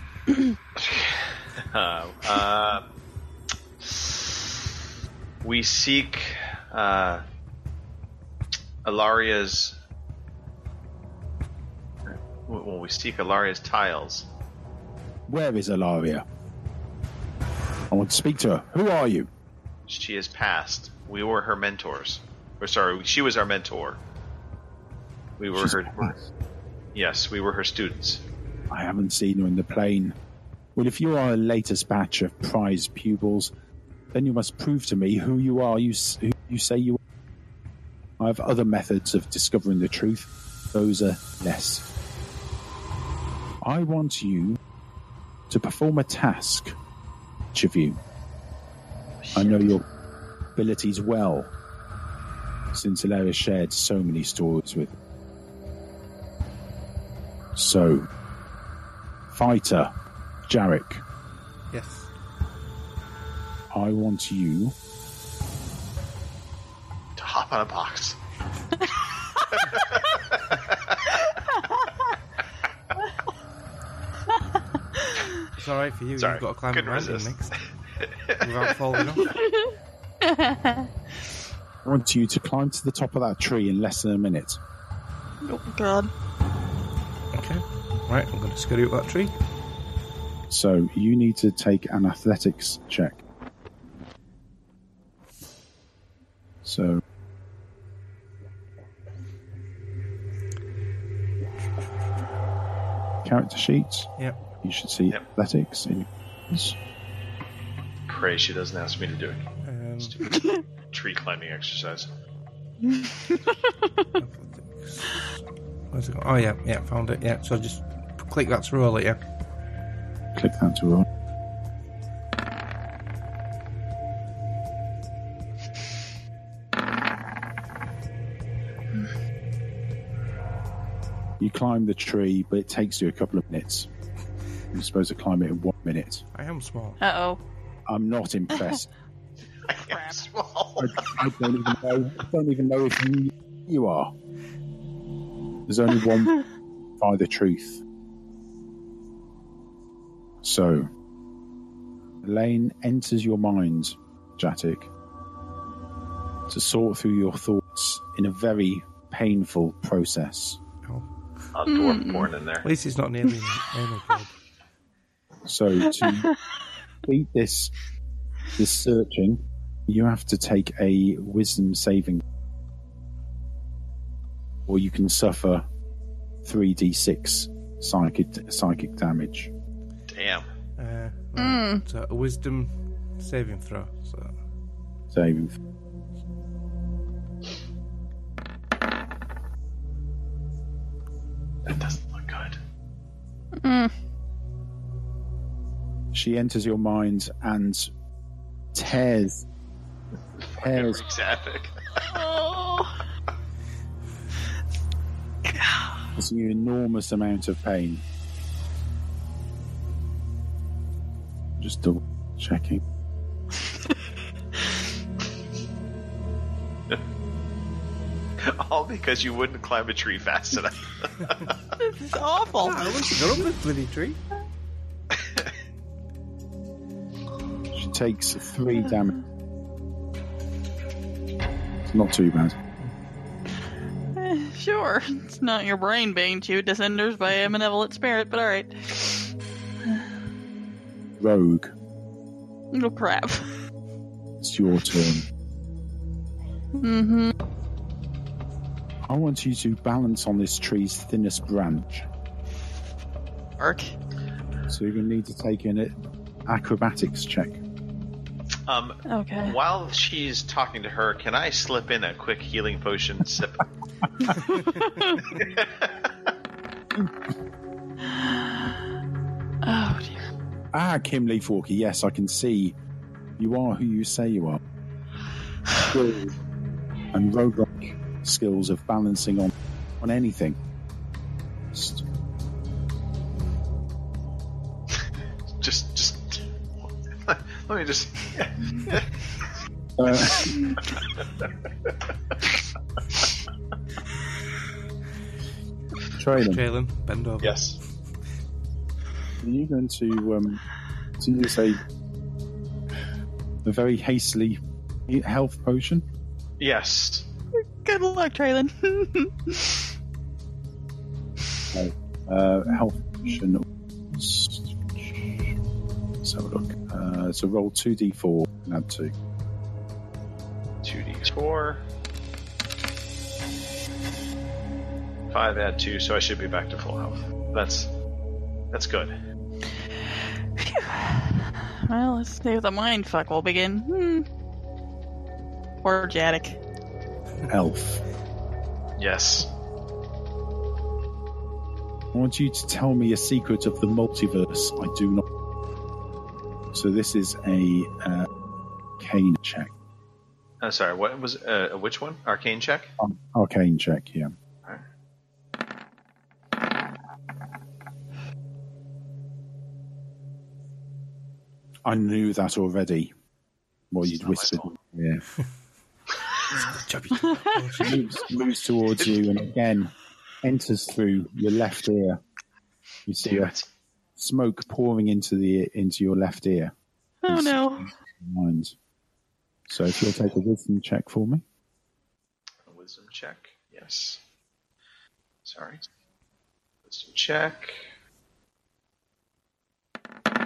Uh, uh, we seek uh, Alaria's. Well, we seek Alaria's tiles. Where is Alaria? I want to speak to her. Who are you? She has passed. We were her mentors. Or sorry, she was our mentor. We were She's her. passed. Yes, we were her students. I haven't seen her in the plane. Well, if you are a latest batch of prize pupils, then you must prove to me who you are. You who you say you are. I have other methods of discovering the truth. Those are less. I want you to perform a task. Each of you. I know your abilities well, since Hilaria shared so many stories with. So, fighter, Jarek, Yes. I want you To hop on a box. It's alright for you. Sorry, You've got to climb a couldn't mountain next without falling off. I want you to climb to the top of that tree in less than a minute. Oh God. Okay. Right, I'm going to scurry up that tree. So you need to take an athletics check. So character sheets. Yep. You should see Yep. athletics in yours. Pray she doesn't ask me to do it. Um, Stupid tree climbing exercise. Where's it gone? Oh, yeah, yeah, found it. Yeah, so just click that to roll it, yeah. Click that to roll. You climb the tree, but it takes you a couple of minutes. You're supposed to climb it in one minute. I am small. Uh oh. I'm not impressed. I am small. I, I don't even know. I don't even know if you, you are. There's only one by the truth. So, Elaine enters your mind, Jatic, to sort through your thoughts in a very painful process. Oh. A dwarf born in there. At least it's not nearly an anal probe. So, to beat this this searching, you have to take a wisdom saving, or you can suffer three d six psychic psychic damage. Damn. Uh, right. Mm. So a wisdom saving throw. So Saving. That doesn't look good. Mm. She enters your mind and tears tears Wreaks havoc. Oh. causing you an enormous amount of pain. Just double checking. All because you wouldn't climb a tree fast enough. This is awful. I wish you got up bloody tree. Takes three damage. It's not too bad. Eh, Sure, it's not your brain being chewed to cinders by a malevolent spirit, but alright. Rogue, Oh crap. it's your turn. Mm-hmm. I want you to balance on this tree's thinnest branch. Ark. So you're going to need to take in an acrobatics check. Um, Okay. while she's talking to her, can I slip in a quick healing potion sip? Oh dear. Ah, Kim Lee Forky, yes, I can see. You are who you say you are. Skills and roguelike skills of balancing on on anything. Let me just. uh, Traylon, Jalen, bend over. Yes. are you going to um, to use a a very hastily health potion? Yes. Good luck, Traylon. Uh, health potion. Let's have a look. Uh, so roll two d four and add two. 2d4. 5 add 2, so I should be back to full health. That's that's good. well, let's see if the mind fuck will begin. Hmm. Or Jatic. Elf. Yes. I want you to tell me a secret of the multiverse. I do not. So this is a uh, arcane check. Uh, sorry, what was uh, which one? Arcane check? Um, arcane check, yeah. Alright. I knew that already. Well, It's you'd whispered. Yeah. Chubby, moves, moves towards you and again enters through your left ear. You see Damn a it. Smoke pouring into the into your left ear. Oh no. Mind. So if you'll take a wisdom check for me. A wisdom check. Yes. Sorry. Wisdom check. That's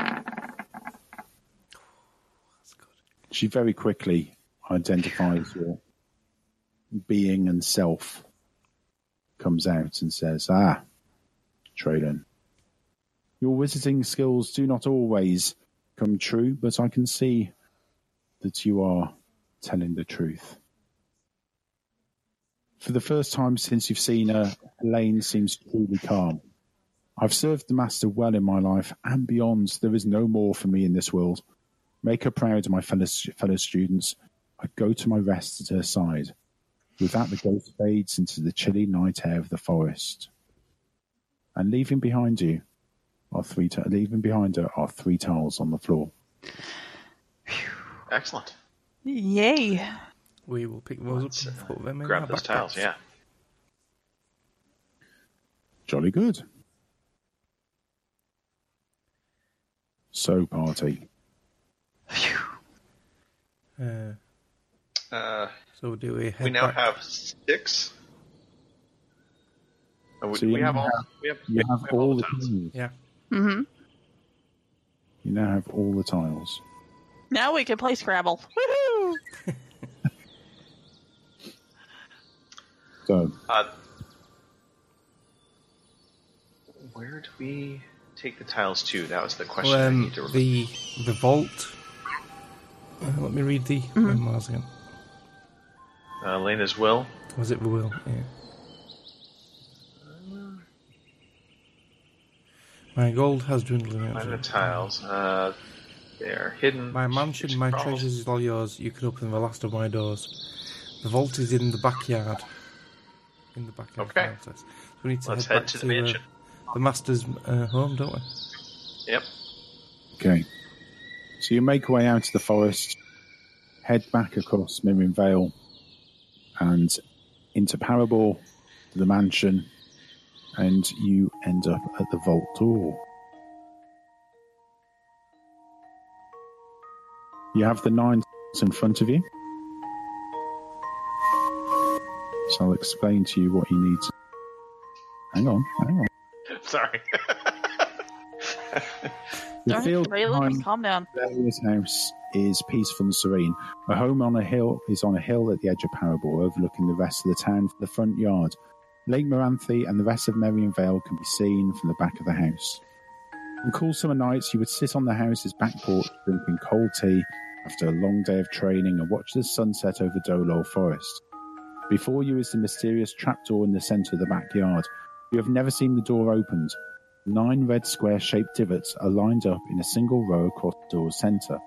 good. She very quickly identifies your being and self. Comes out and says, Ah, Traylon, your wizarding skills do not always come true, but I can see that you are telling the truth. For the first time since you've seen her, Elaine seems truly calm. I've served the Master well in my life and beyond. There is no more for me in this world. Make her proud, my fellow, fellow students. I go to my rest at her side. With that, the ghost fades into the chilly night air of the forest. And leaving behind you are three. T- leaving behind her are three tiles on the floor. Excellent. Yay. We will pick those Let's, up and put them in Grab those backpacks. tiles, yeah. Jolly good. So, party. Uh, Uh, so do we head we now back? have six. Oh, we, So we have all. have- we have, You we have have all the tiles. tiles. Yeah. Hmm You now have all the tiles. Now we can play Scrabble. Woohoo! So, Uh, where do we take the tiles to? That was the question Well, I um, need to remember. the the vault. Uh, let me read the memoirs again. Uh, Lena's will. Was it the will? Yeah. My gold has dwindled. in Find the tiles. Uh, they're hidden. My mansion, my Crawls. treasures is all yours. You can open the last of my doors. The vault is in the backyard. In the backyard. Okay. downstairs. So we need to Let's head, head back to the mansion. Uh, the master's uh, home, don't we? Yep. okay. So you make your way out of the forest, head back across Miriam Vale, and into Parabor, the mansion, and you end up at the vault door. You have the nine in front of you. So I'll explain to you what you need. To... Hang on, hang on. Sorry. The Darn field it, behind calm down. Valia's house is peaceful and serene. A home on a hill is on a hill at the edge of Parabor, overlooking the rest of the town from the front yard. Lake Moranthe and the rest of Merrion Vale can be seen from the back of the house. On cool summer nights, you would sit on the house's back porch drinking cold tea after a long day of training and watch the sunset over Dolo Forest. Before you is the mysterious trapdoor in the centre of the backyard. You have never seen the door opened. Nine red square shaped divots are lined up in a single row across the door's centre.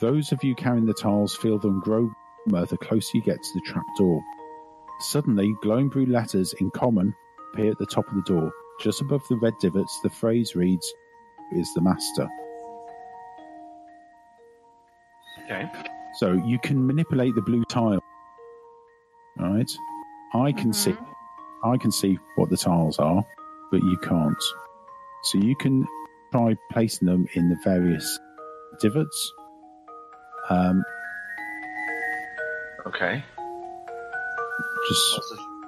Those of you carrying the tiles feel them grow warmer the closer you get to the trapdoor. Suddenly, glowing blue letters in common appear at the top of the door. Just above the red divots, the phrase reads, Is the Master. okay. So you can manipulate the blue tile. Right? I can see I can see what the tiles are, but you can't. So you can try placing them in the various divots. Um, Okay. Just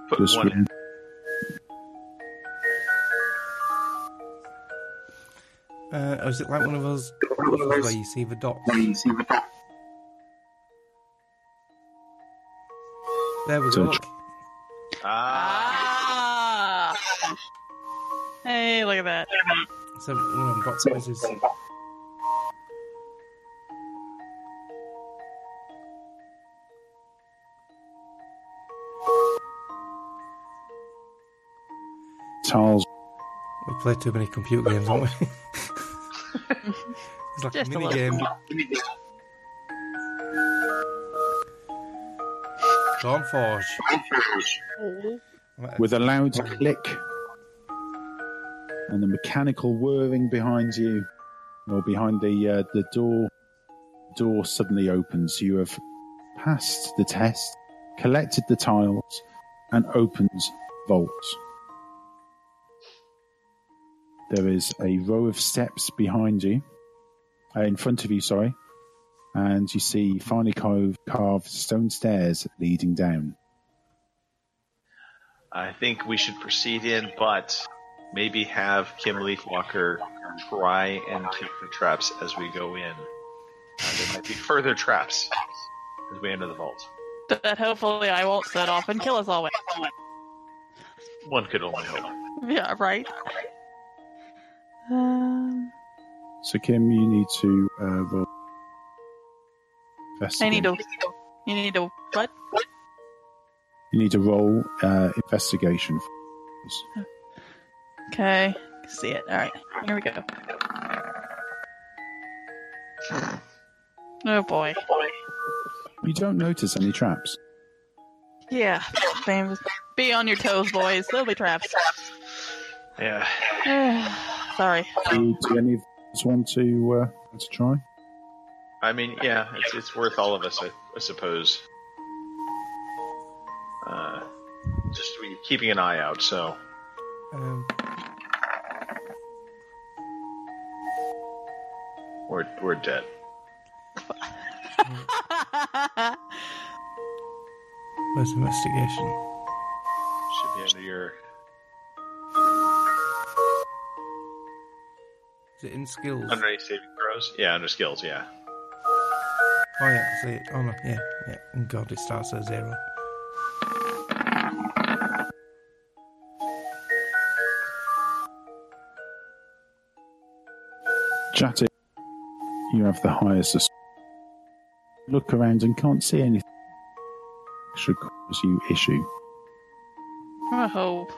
put just one in. Uh, or is it like one of those puzzles where you see the dots? There we So go. tr- Ah. Ah! Hey, look at that. So one of them dots is we play too many computer games, don't we? it's like Just a a mini little. game. Dawnforge. with a loud click and the mechanical whirring behind you or behind the uh, the door door suddenly opens. You have passed the test, collected the tiles, and opens vault. There is a row of steps behind you, uh, in front of you, sorry, and you see finely carved, carved stone stairs leading down. I think we should proceed in, but maybe have Kim Leafwalker try and keep the traps as we go in. Uh, there might be further traps as we enter the vault. That hopefully I won't set off and kill us all. One could only hope. Yeah, right. Um, So, Kim, you need to uh, roll. I need to. You need to what? You need to roll uh, investigation. Okay, see it. All right, here we go. Oh boy. You don't notice any traps. Yeah, same. Be on your toes, boys. There'll be traps. Yeah. Sorry. Do, do any of us want to uh, to try? I mean, yeah, it's, it's worth all of us, I, I suppose. Uh, just keeping an eye out, so. Um, We're, we're dead. where's investigation? Should be under your. Is it in skills? Under any saving throws? Yeah, under skills, yeah. Oh yeah, I see it. Oh no, yeah, yeah. And God, it starts at zero. Chatty, you have the highest. as- Look around and can't see anything. Should cause you issue. I hope.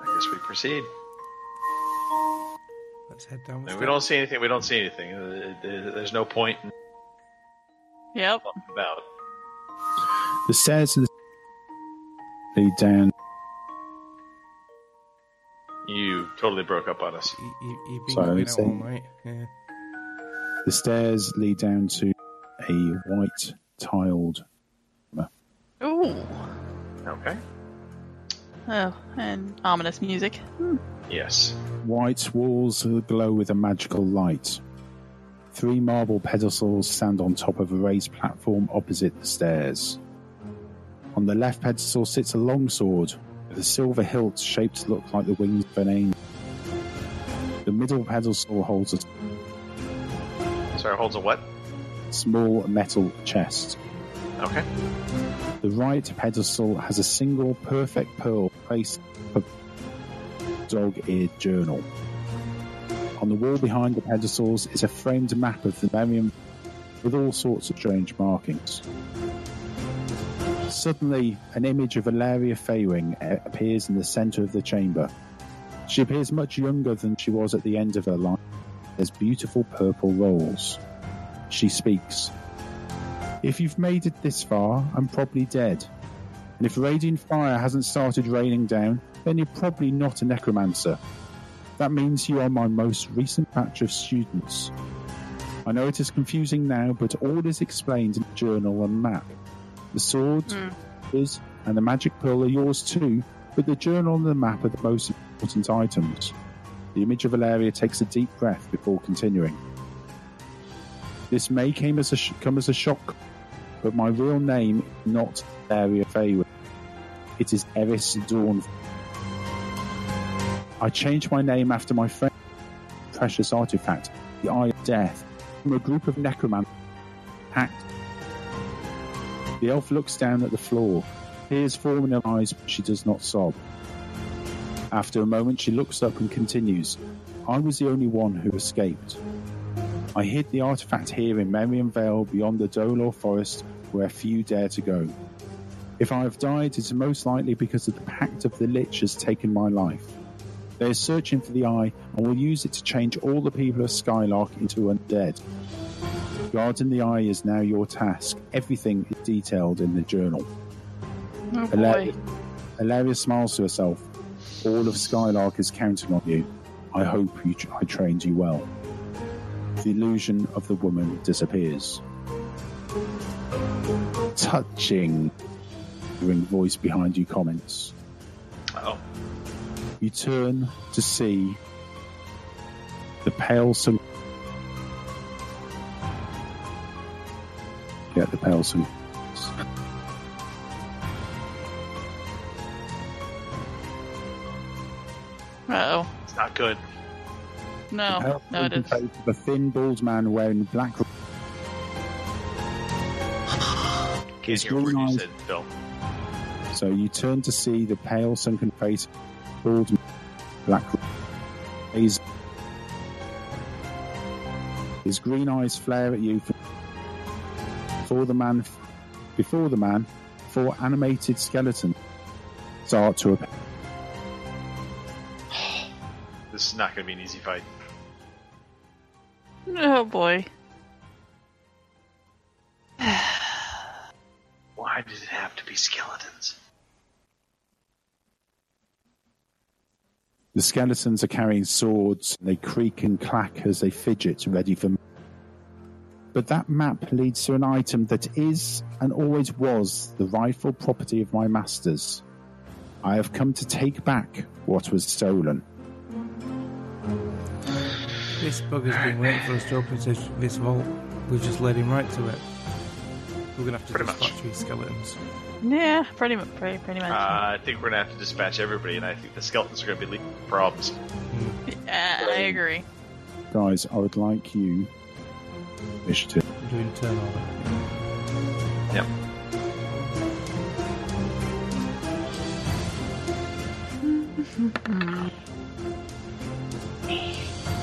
I guess we proceed. Let's head down. We don't see anything. We don't see anything. Uh, There's no point in Yep. about. The stairs the lead down. You totally broke up on us. You, you, you've been Sorry, going out say- all night. Yeah. The stairs lead down to a white tiled. Ooh. Okay. Oh, and ominous music. Hmm. Yes. White walls glow with a magical light. Three marble pedestals stand on top of a raised platform opposite the stairs. On the left pedestal sits a longsword with a silver hilt shaped to look like the wings of an angel. The middle pedestal holds a Sorry, holds a what? small metal chest. Okay. The right pedestal has a single perfect pearl placed a dog-eared journal. On the wall behind the pedestals is a framed map of the Merriam with all sorts of strange markings. Suddenly, an image of Valeria Fayring uh, appears in the center of the chamber. She appears much younger than she was at the end of her life. There's beautiful purple rolls. She speaks. If you've made it this far, I'm probably dead. And if radiant fire hasn't started raining down, then you're probably not a necromancer. That means you are my most recent batch of students. I know it is confusing now, but all is explained in the journal and map. The sword, Hmm. is, and the magic pearl are yours too, but the journal and the map are the most important items. The image of Valeria takes a deep breath before continuing. This may came as a sh- come as a shock, but my real name is not Valeria Faywood. It is Eris Dawn. I changed my name after my friend precious artifact, the Eye of Death, from a group of necromancers hacked. The elf looks down at the floor. Tears form in her eyes, but she does not sob. After a moment, she looks up and continues. I was the only one who escaped. I hid the artifact here in Merriam Vale beyond the Dolo Forest where few dare to go. If I have died, it is most likely because of the Pact of the Lich has taken my life. They are searching for the eye and will use it to change all the people of Skylark into undead. Guarding the eye is now your task. Everything is detailed in the journal. Oh Hilaria smiles to herself. All of Skylark is counting on you. I hope you, I trained you well. The illusion of the woman disappears. Touching. The ring voice behind you comments. Oh, You turn to see the pale sun. Get the pale sun. Oh. it's not good. No, Pale no, it sunken is. face of a thin, bald man wearing black. Can't His hear a word green you eyes- said, Phil. So you turn to see the pale, sunken face, bald, man, black. His, his green eyes flare at you. Before the man, before the man, four animated skeletons start to appear. This is not going to be an easy fight. Oh boy. Why does it have to be skeletons? The skeletons are carrying swords. They creak and clack as they fidget, ready for. But that map leads to an item that is and always was the rightful property of my masters. I have come to take back what was stolen. This bugger's been waiting for us to open this, this vault. We've just led him right to it. We're gonna have to Pretty much. dispatch these skeletons. Yeah, pretty much. Pretty, pretty much. Uh, I think we're going to have to dispatch everybody, and I think the skeletons are going to be leading problems. yeah, I agree. Guys, I would like you. Initiative. I'm doing. Yep.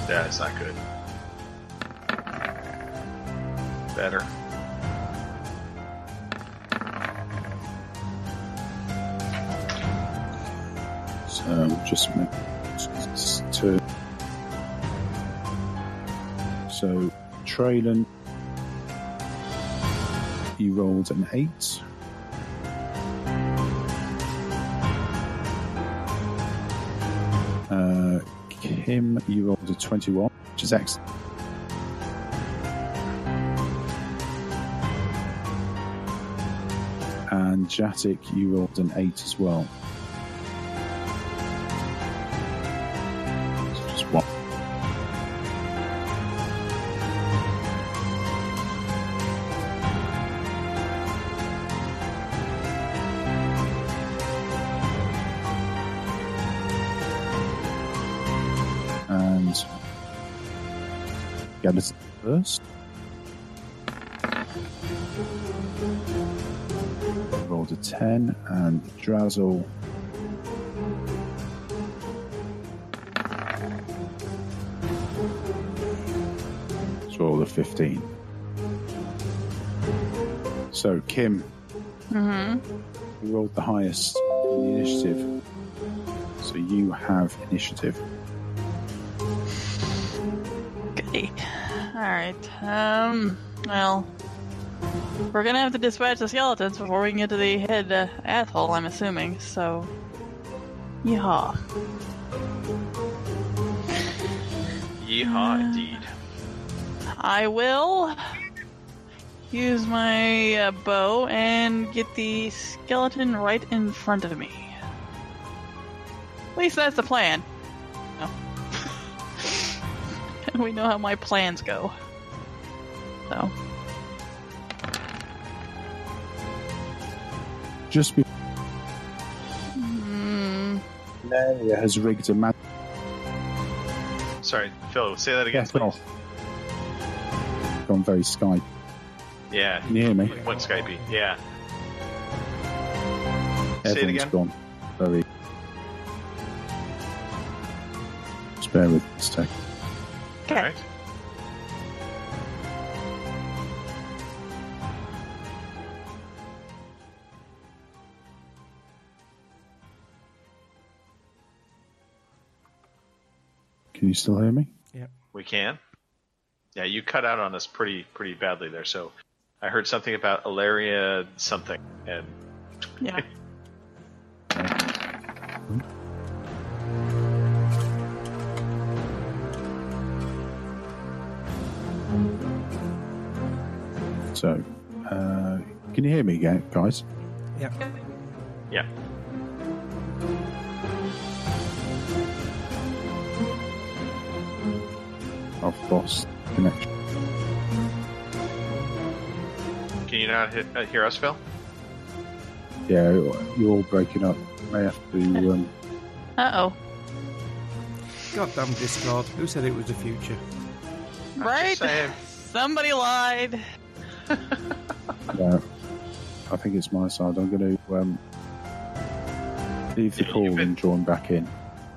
Yeah, it's not good. Better. So just to. So, Traylon, you rolled an eight. Uh, Kim, you rolled a 21, which is excellent. And Jatic, you rolled an 8 as well. First. Rolled a 10 and Drazzle. Rolled a 15. So, Kim, Mm-hmm. you rolled the highest in the initiative. So you have initiative. Alright. Um, well. We're gonna have to dispatch the skeletons before we can get to the head uh, asshole, I'm assuming, so. Yeehaw. Yeehaw, indeed. I will use my uh, bow and get the skeleton right in front of me. At least that's the plan. No. we know how my plans go. So, Just before mm, Valeria has rigged a magic Sorry, Phil, say that again, Get please. off. Gone very Skype. Yeah, Can you hear me? one Skypey. Yeah. Say it again. gone very. Just bear with us a sec. okay. All right. Can you still hear me? Yeah. We can. Yeah, you cut out on us pretty pretty badly there. So I heard something about Ilaria something, and Yeah. So, uh, can you hear me, ga- guys? Yeah. Yeah. I've lost connection. Can you not hit, uh, hear us, Phil? Yeah, you're all breaking up. May have to. Um, Uh oh. Goddamn Discord. Who said it was the future? Right? Somebody lied. yeah, I think it's my side. I'm going to um, leave the Yeah, call and join back in.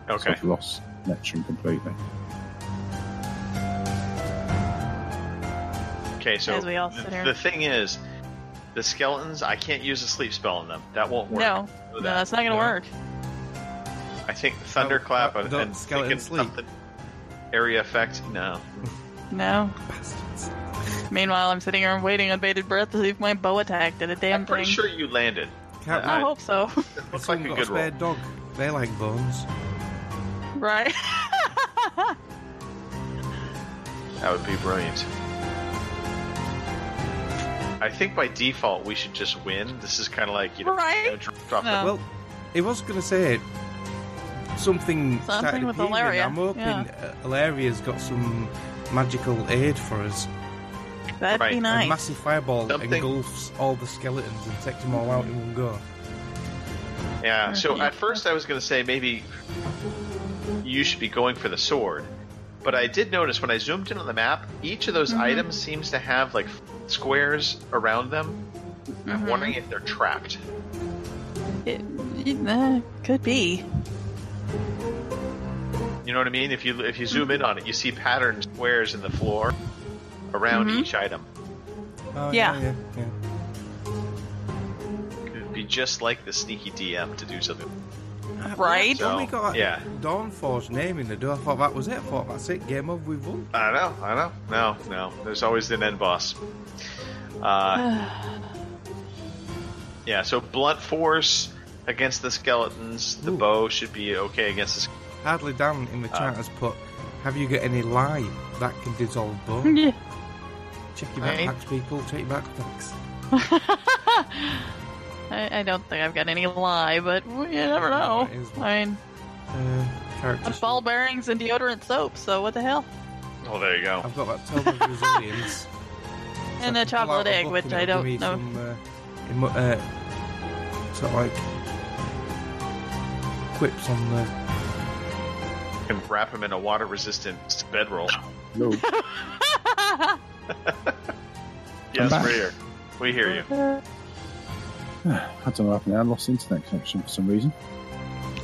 So Okay. I've lost connection completely. Okay, so As we all sit here. the thing is, the skeletons, I can't use a sleep spell on them. That won't work. No. No, that. that's not going to No. work. I think thunderclap Oh, and, and skeleton thinking sleep. something area effect. No. No. Bastards. Meanwhile, I'm sitting here waiting on bated breath to see if my bow attack did a damn I'm pretty thing. sure you landed. Can't I I- hope so. It looks like Someone a got good spare roll. dog. They like bones. right? That would be brilliant. I think by default we should just win. This is kind of like you know, Right? you know, drop, drop No. Well, it was going to say something. started with appearing. Ilaria, I'm hoping yeah. uh, Ilaria's got some magical aid for us. That'd Right, be a A massive fireball Something- engulfs all the skeletons and takes them all out in one go. yeah. So at first I was going to say maybe you should be going for the sword, but I did notice when I zoomed in on the map, each of those Mm-hmm. items seems to have like squares around them. I'm Mhm. wondering if they're trapped. It, it, uh, could be. You know what I mean? If you if you zoom in on it, you see patterned squares in the floor around Mhm. each item. Oh, Yeah. yeah, yeah. It'd be just like the sneaky DM to do something. Right? So- When we got yeah. Dawnforge name in the door, I thought that was it. I thought that's it. Game over. We've won. I know, I know. No, no. There's always an end boss. Uh, yeah, so blunt force against the skeletons. The Ooh. bow should be okay against the. sk- Hardly Dan in the Uh. chat has put. Have you got any lye that can dissolve bone? Yeah. Check your Hey. backpacks, people. Check your backpacks. I, I don't think I've got any lye, but you never know. It is- I mean, Uh. I'm ball bearings and deodorant soap, so what the hell? Oh, there you go. I've got that 12 of resilience. And So I a can pull out chocolate egg, book which I don't know. Some, uh, emo- uh, sort of like quips on the. You can wrap them in a water resistant bedroll. No, Yes, we're here. We hear you. I don't know what happened. I lost internet connection for some reason.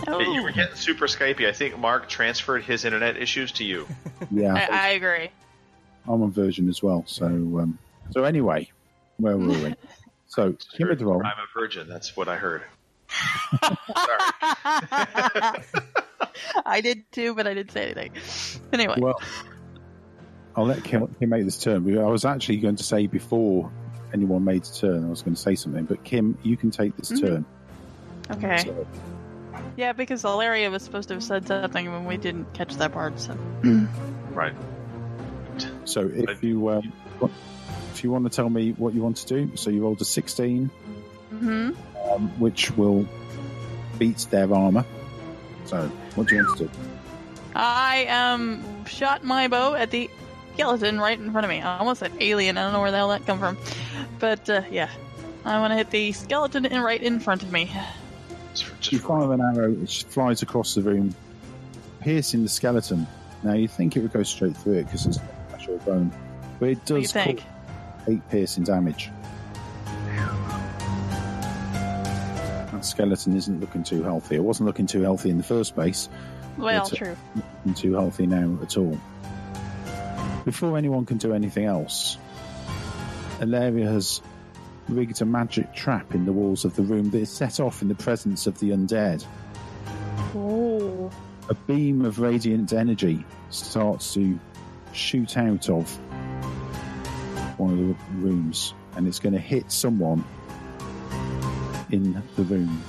Oh, You were getting super Skypey. I think Mark transferred his internet issues to you. Yeah, I, I agree. I'm on version as well. So, um, so anyway, where were we? So, Kim of the Roll. I'm a virgin. That's what I heard. Sorry. I did too, but I didn't say anything. Anyway, Well, I'll let Kim, Kim make this turn. I was actually going to say before anyone made a turn, I was going to say something. But Kim, you can take this Mhm. turn. okay. So, Yeah, because Ilaria was supposed to have said something when we didn't catch that part. So. Right. so if you um, wa- if you want to tell me what you want to do, so you rolled a 16, hmm um, which will beat their armor. So, what do you want to do? I um shot my bow at the skeleton right in front of me. I almost said alien. I don't know where the hell that come from, but uh, yeah, I want to hit the skeleton in right in front of me. Just, for- You fire an arrow, it flies across the room, piercing the skeleton. Now you think it would go straight through it because it's actual bone, but it What do does think? eight piercing damage. That skeleton isn't looking too healthy. It wasn't looking too healthy in the first place. Well, It's true. Not looking too healthy now at all. Before anyone can do anything else, Ilaria has rigged a magic trap in the walls of the room that is set off in the presence of the undead. Oh, a beam of radiant energy starts to shoot out of one of the rooms and it's going to hit someone in the room.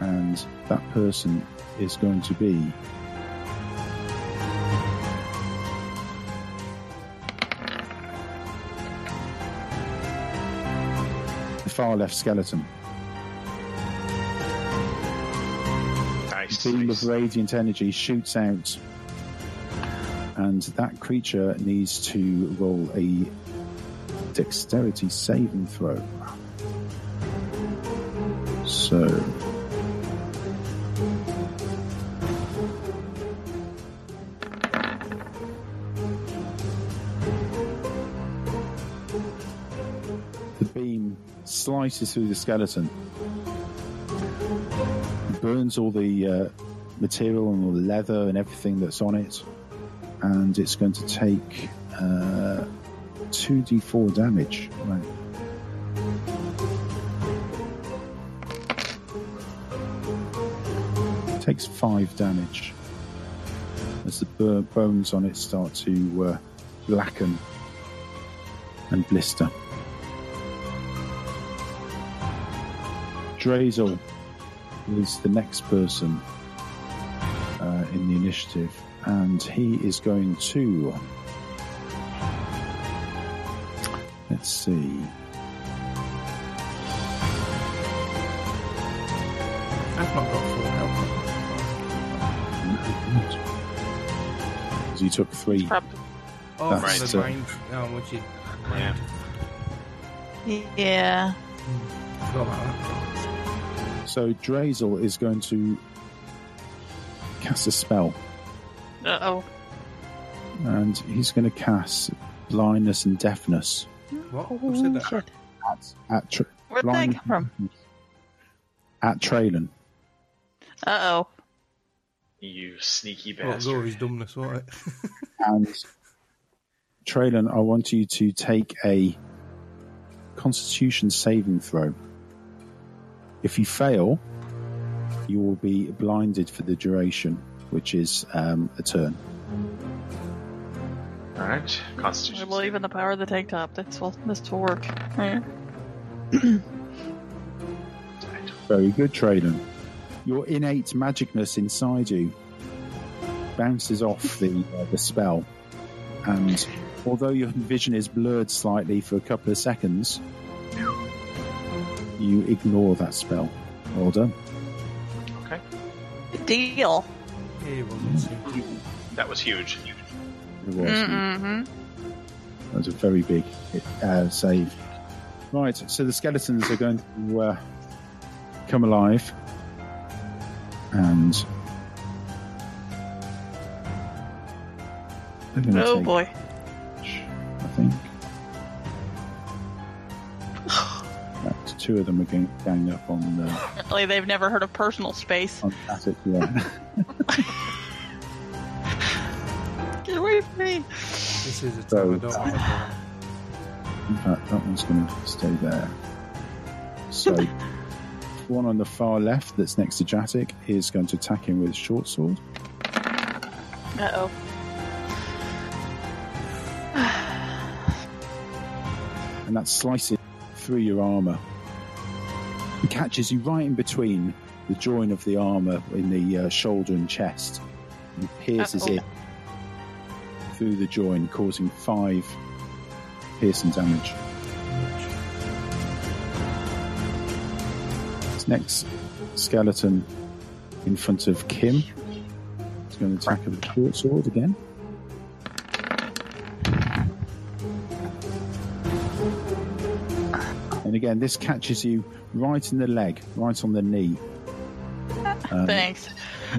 And that person is going to be far left skeleton. Nice. beam nice. of radiant energy shoots out, and that creature needs to roll a dexterity saving throw. So. Slices through the skeleton burns all the uh, material and all the leather and everything that's on it, and it's going to take uh, 2d4 damage. Right. Takes 5 damage as the bur- bones on it start to uh, blacken and blister. Drazel is the next person uh, in the initiative, and he is going to. Let's see. I've not got full health. Because he took three. Oh, That's, from the uh, mind. Oh, which is. Yeah. Yeah. I forgot about that. So Drazel is going to cast a spell, Uh oh. and he's going to cast blindness and deafness What? Who said that? Shit. at at tra- Where'd that come from? at Traylon. Uh oh. You sneaky Let go of bastard. his dumbness, won't it? And Traylon, I want you to take a Constitution saving throw. If you fail, you will be blinded for the duration, which is um, a turn. All right. I Constitution. believe in the power of the tank top. That's will this will work. Right. Very good, Traylon. Your innate magicness inside you bounces off the uh, the spell, and although your vision is blurred slightly for a couple of seconds, you ignore that spell. Well done. Okay. Deal. He wasn't. That was huge. It was. Mm-hmm. That was a very big uh, save. Right, so the skeletons are going to uh, come alive, and they're going to Oh take boy. I think. Two of them are going gang up on the Apparently they've never heard of personal space. on attic. Yeah, Get away from me. This is a So- time I don't want to in fact, that one's going to stay there. So, one on the far left that's next to Jatic is going to attack him with a short sword. Uh oh. and that slices through your armor. It catches you right in between the join of the armor in the uh, shoulder and chest, and pierces Uh-oh. it through the join, causing five piercing damage. This next skeleton in front of Kim is going to attack with a short sword again. Again, this catches you right in the leg, right on the knee. Um, Thanks.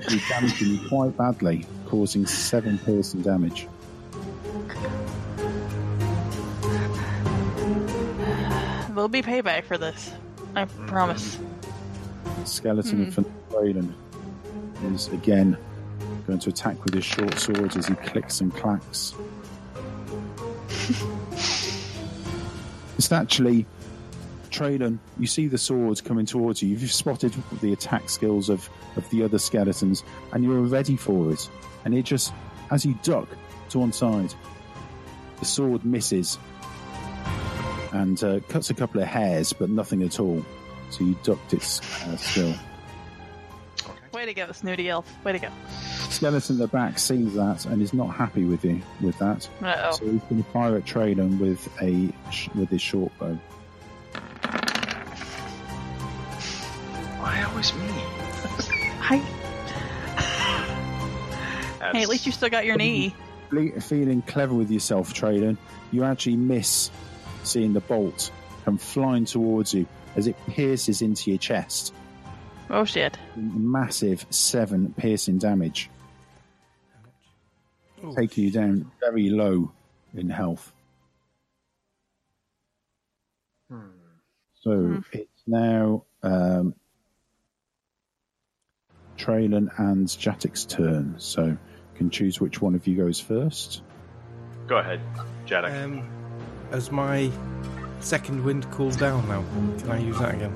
You're damaging you quite badly, causing seven piercing damage. There'll be payback for this. I promise. Skeleton in front of Braden is again going to attack with his short sword as he clicks and clacks. it's actually Traylon, you see the swords coming towards you. You've spotted the attack skills of, of the other skeletons, and you're ready for it. And it just, as you duck to one side, the sword misses and uh, cuts a couple of hairs, but nothing at all. So you ducked its uh, skill. Way to go, Snooty Elf. Way to go. Skeleton at the back sees that and is not happy with you with that. Uh oh. So he's going to fire at Traylon with a with his short bow. Always me. I, hey, at least you still got your knee. Feeling clever with yourself, Traylon, you actually miss seeing the bolt come flying towards you as it pierces into your chest. Oh shit. Massive seven piercing damage, Oh, taking you down very low in health. Hmm. So it's now um, Traylon and Jatic's turn. So you can choose which one of you goes first. Go ahead, Jatic. Um, has my second wind cools down now? Can I use that again?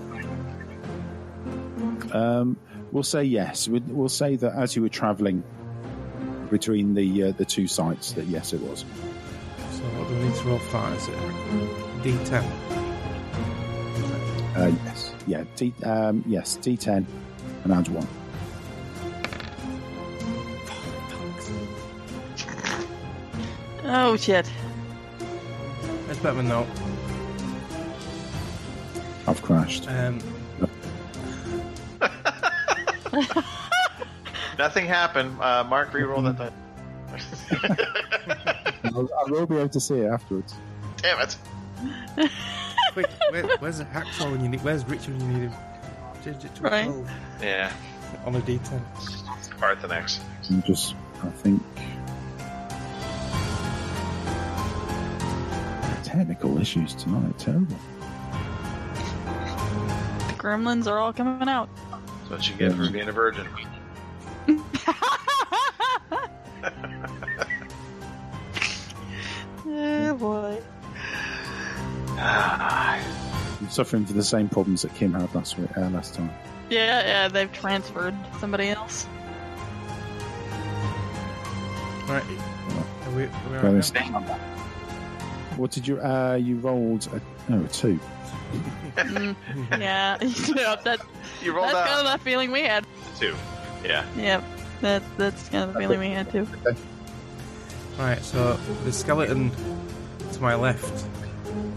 Um, we'll say yes. We'll, we'll say that as you were travelling between the uh, the two sites, that yes, it was. So what do we need to roll for? Is it D10? Uh, yes, yeah, D, um, yes, D10 and add one. Oh shit. It's better than no. I've crashed. Um, Nothing happened. Uh, Mark, re-roll that die. I'll, I will be able to see it afterwards. Damn it! quick, where, where's the hacksaw when you need? Where's Richard when you need him? Change it to a Right. 12 Yeah, on a D10. Parthenex. And just, I think. Technical issues tonight, terrible. The gremlins are all coming out. That's what you get for being a virgin. Oh boy. You're suffering for the same problems that Kim had last week, uh, last time. Yeah, yeah, they've transferred to somebody else. Right. Are we, are we What did you? Uh, you rolled a no a two. Mm, yeah, yep, that, you rolled that's out kind of that feeling we had. two. Yeah. Yep, that, that's kind of the feeling we had too. Right, so the skeleton to my left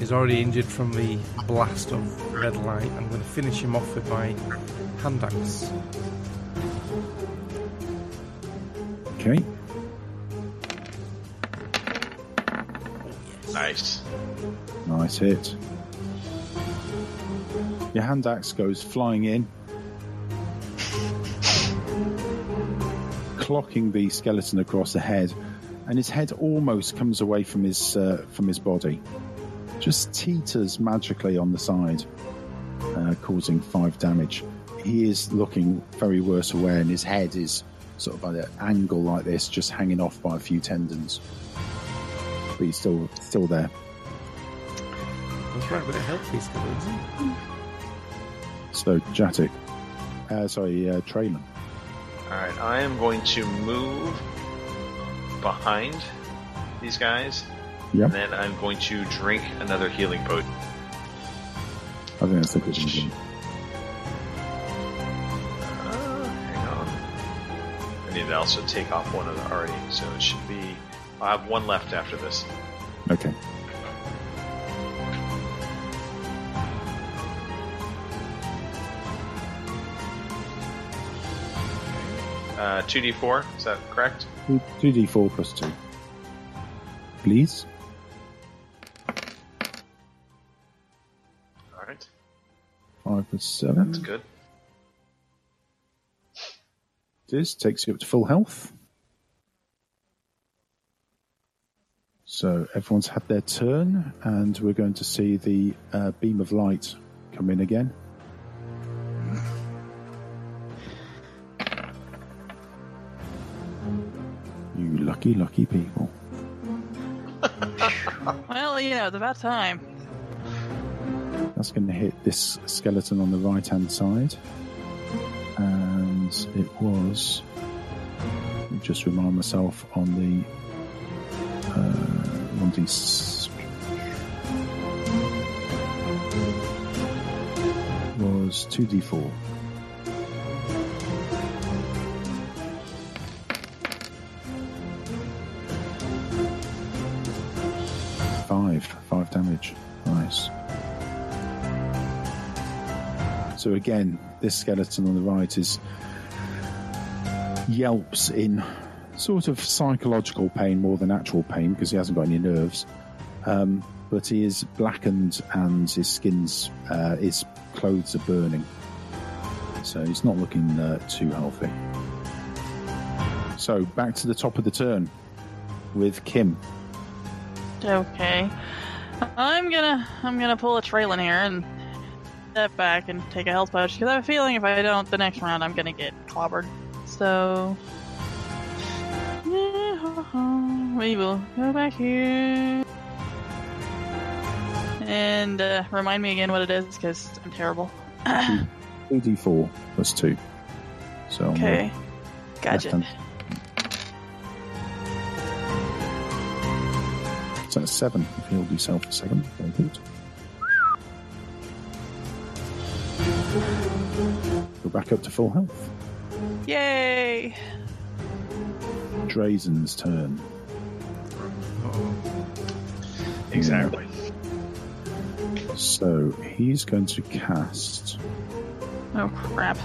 is already injured from the blast of red light. I'm going to finish him off with my hand axe. Okay. Nice. Nice hit. Your hand axe goes flying in, clocking the skeleton across the head, and his head almost comes away from his uh, from his body. Just teeters magically on the side, uh, causing five damage. He is looking very worse aware, and his head is sort of at an angle like this, just hanging off by a few tendons. But he's still still there. That's right, but it helps these skeletons. So Jatic, uh, sorry, uh, Traylon. All right, I am going to move behind these guys, Yep. and then I'm going to drink another healing potion. I think that's the good one. Uh, hang on. I need to also take off one of the already, so it should be. I have one left after this. Okay. Uh, 2d4, is that correct? Two D four plus two. Please. All right, Five plus seven. that's good. This takes you up to full health. So everyone's had their turn, and we're going to see the uh, beam of light come in again. You lucky, lucky people. Well, you know, it's about time. That's going to hit this skeleton on the right hand side. And it was. Just remind myself on the. Uh, on the. s- Was 2d4. Five. Five damage. Nice. So again, this skeleton on the right is yelps in sort of psychological pain more than actual pain because he hasn't got any nerves. Um, but he is blackened and his skin's uh, his clothes are burning. So he's not looking uh, too healthy. So back to the top of the turn with Kim. Okay. I'm gonna I'm gonna pull a trail in here and step back and take a health potion because I have a feeling if I don't the next round I'm gonna get clobbered. So we will go back here and uh, remind me again what it is because I'm terrible. 2d4 plus 2. So Okay, gotcha. So that's 7. If hold yourself a second. Very good. Go back up to full health. Yay! Drazel's turn. Uh-oh. Exactly. So he's going to cast. Oh crap!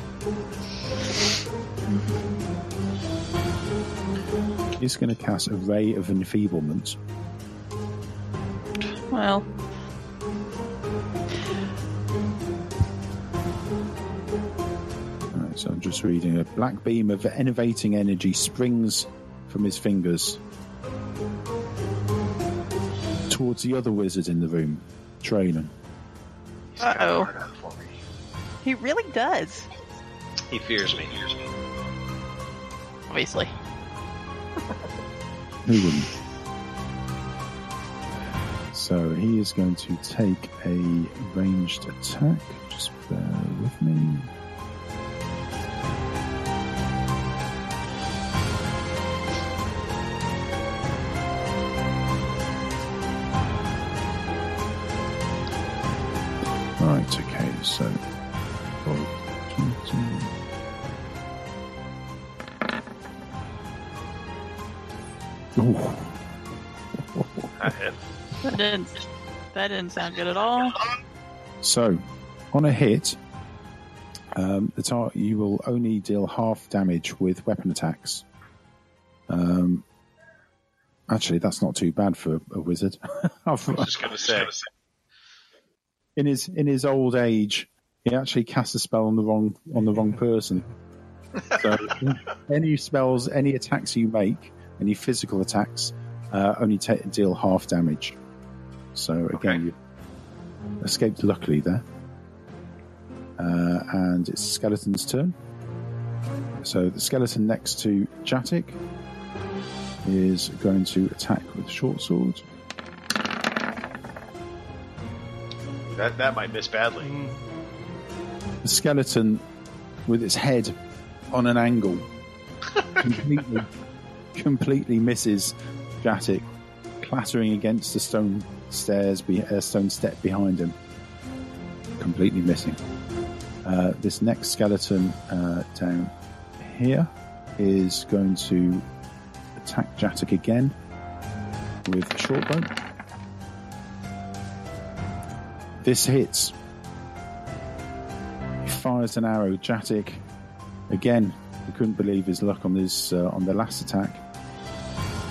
He's going to cast a ray of enfeeblement. Well, Right, so I'm just reading. A black beam of enervating energy springs from his fingers towards the other wizard in the room, Traylon. He's got a Uh-oh. hard on for me. he really does. He fears me. Obviously. Who wouldn't? So he is going to take a ranged attack. Just bear with me. That didn't. That didn't sound good at all. So, on a hit, um, the tar- you will only deal half damage with weapon attacks. Um, actually, that's not too bad for a wizard. I've- was just gonna say. in his in his old age, he actually cast a spell on the wrong on the wrong person. So, any spells, any attacks you make, any physical attacks, uh, only ta deal half damage. So again, Okay. you escaped luckily there. Uh, and it's skeleton's turn. So the skeleton next to Jatic is going to attack with short sword. That that might miss badly. Mm, the skeleton with its head on an angle completely completely misses Jatic, clattering against the stone stairs, be, uh, stone step behind him, completely missing. Uh, this next skeleton uh, down here is going to attack Jatic again with a short bow. This hits. He fires an arrow. Jatic again. He couldn't believe his luck on this uh, on the last attack.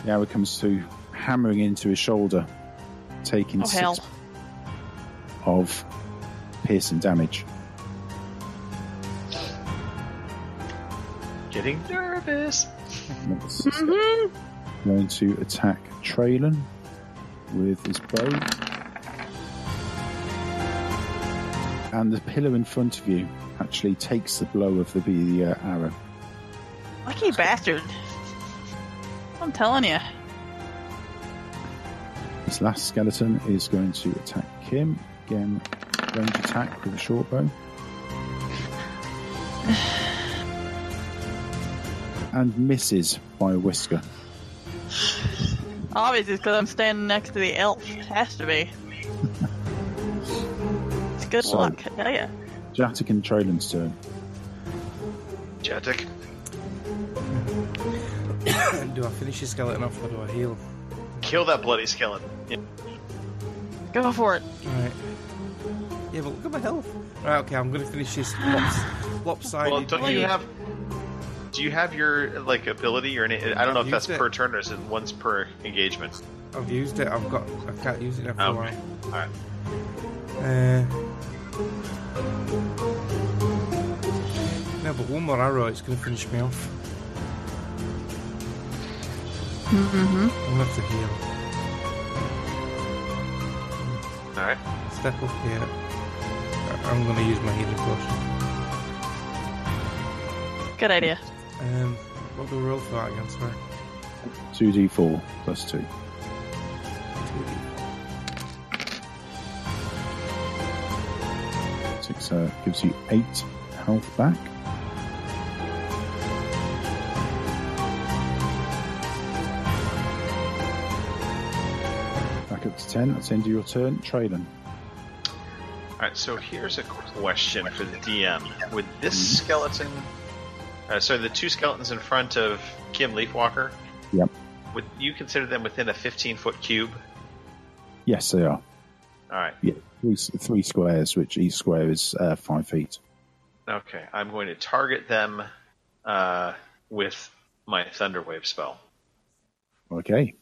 The arrow comes through, hammering into his shoulder, taking Oh six hell! of piercing damage. Getting nervous. Next Mhm. going to attack Traylon with his bow. And the pillar in front of you actually takes the blow of the, the uh, arrow. Lucky bastard! I'm telling you. This last skeleton is going to attack Kim. Again, range attack with a short bow. and misses by a whisker. Obviously, because I'm standing next to the elf. It Has to be. It's good So- luck, I tell ya. Jatic and Traylon's turn. Jatic. do I finish the skeleton off or do I heal? Kill that bloody skeleton. Yeah. Go for it. Alright. Yeah, but look at my health. Right, okay, I'm going to finish this lops, lopsided. Well, don't you have? Do you have your like ability or any? I don't know if that's it. per turn or is it once per engagement? I've used it. I've got. I can't use it now for a Okay. while. All right. Uh, no, but one more arrow, it's going to finish me off. Mm-hmm. I'm going to have to heal. All right. Step up here. I- I'm going to use my healing potion. Good idea. Um, what do we roll for that again? Sorry. 2d4 plus 2. 6 uh, gives you 8 health back. 10. That's the end of your turn. Traylon. All right. So here's a question for the DM: Would this skeleton, uh, so the two skeletons in front of Kim Leafwalker, Yep. would you consider them within a 15 foot cube? Yes, they are. All right. Yeah, three, three squares, which each square is uh, 5 feet. Okay. I'm going to target them uh, with my Thunderwave spell. Okay.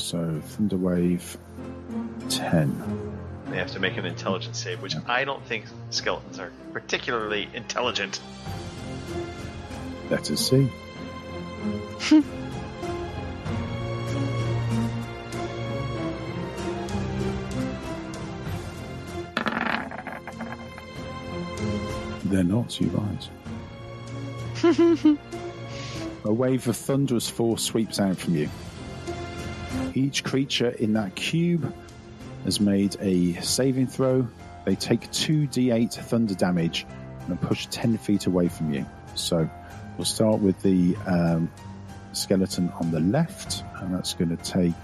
So Thunderwave 10. They have to make an intelligence save, which I don't think skeletons are particularly intelligent. Let us see. They're not, you right. A wave of thunderous force sweeps out from you. Each creature in that cube has made a saving throw. They take 2d8 thunder damage and are pushed 10 feet away from you. So we'll start with the um, skeleton on the left, and that's going to take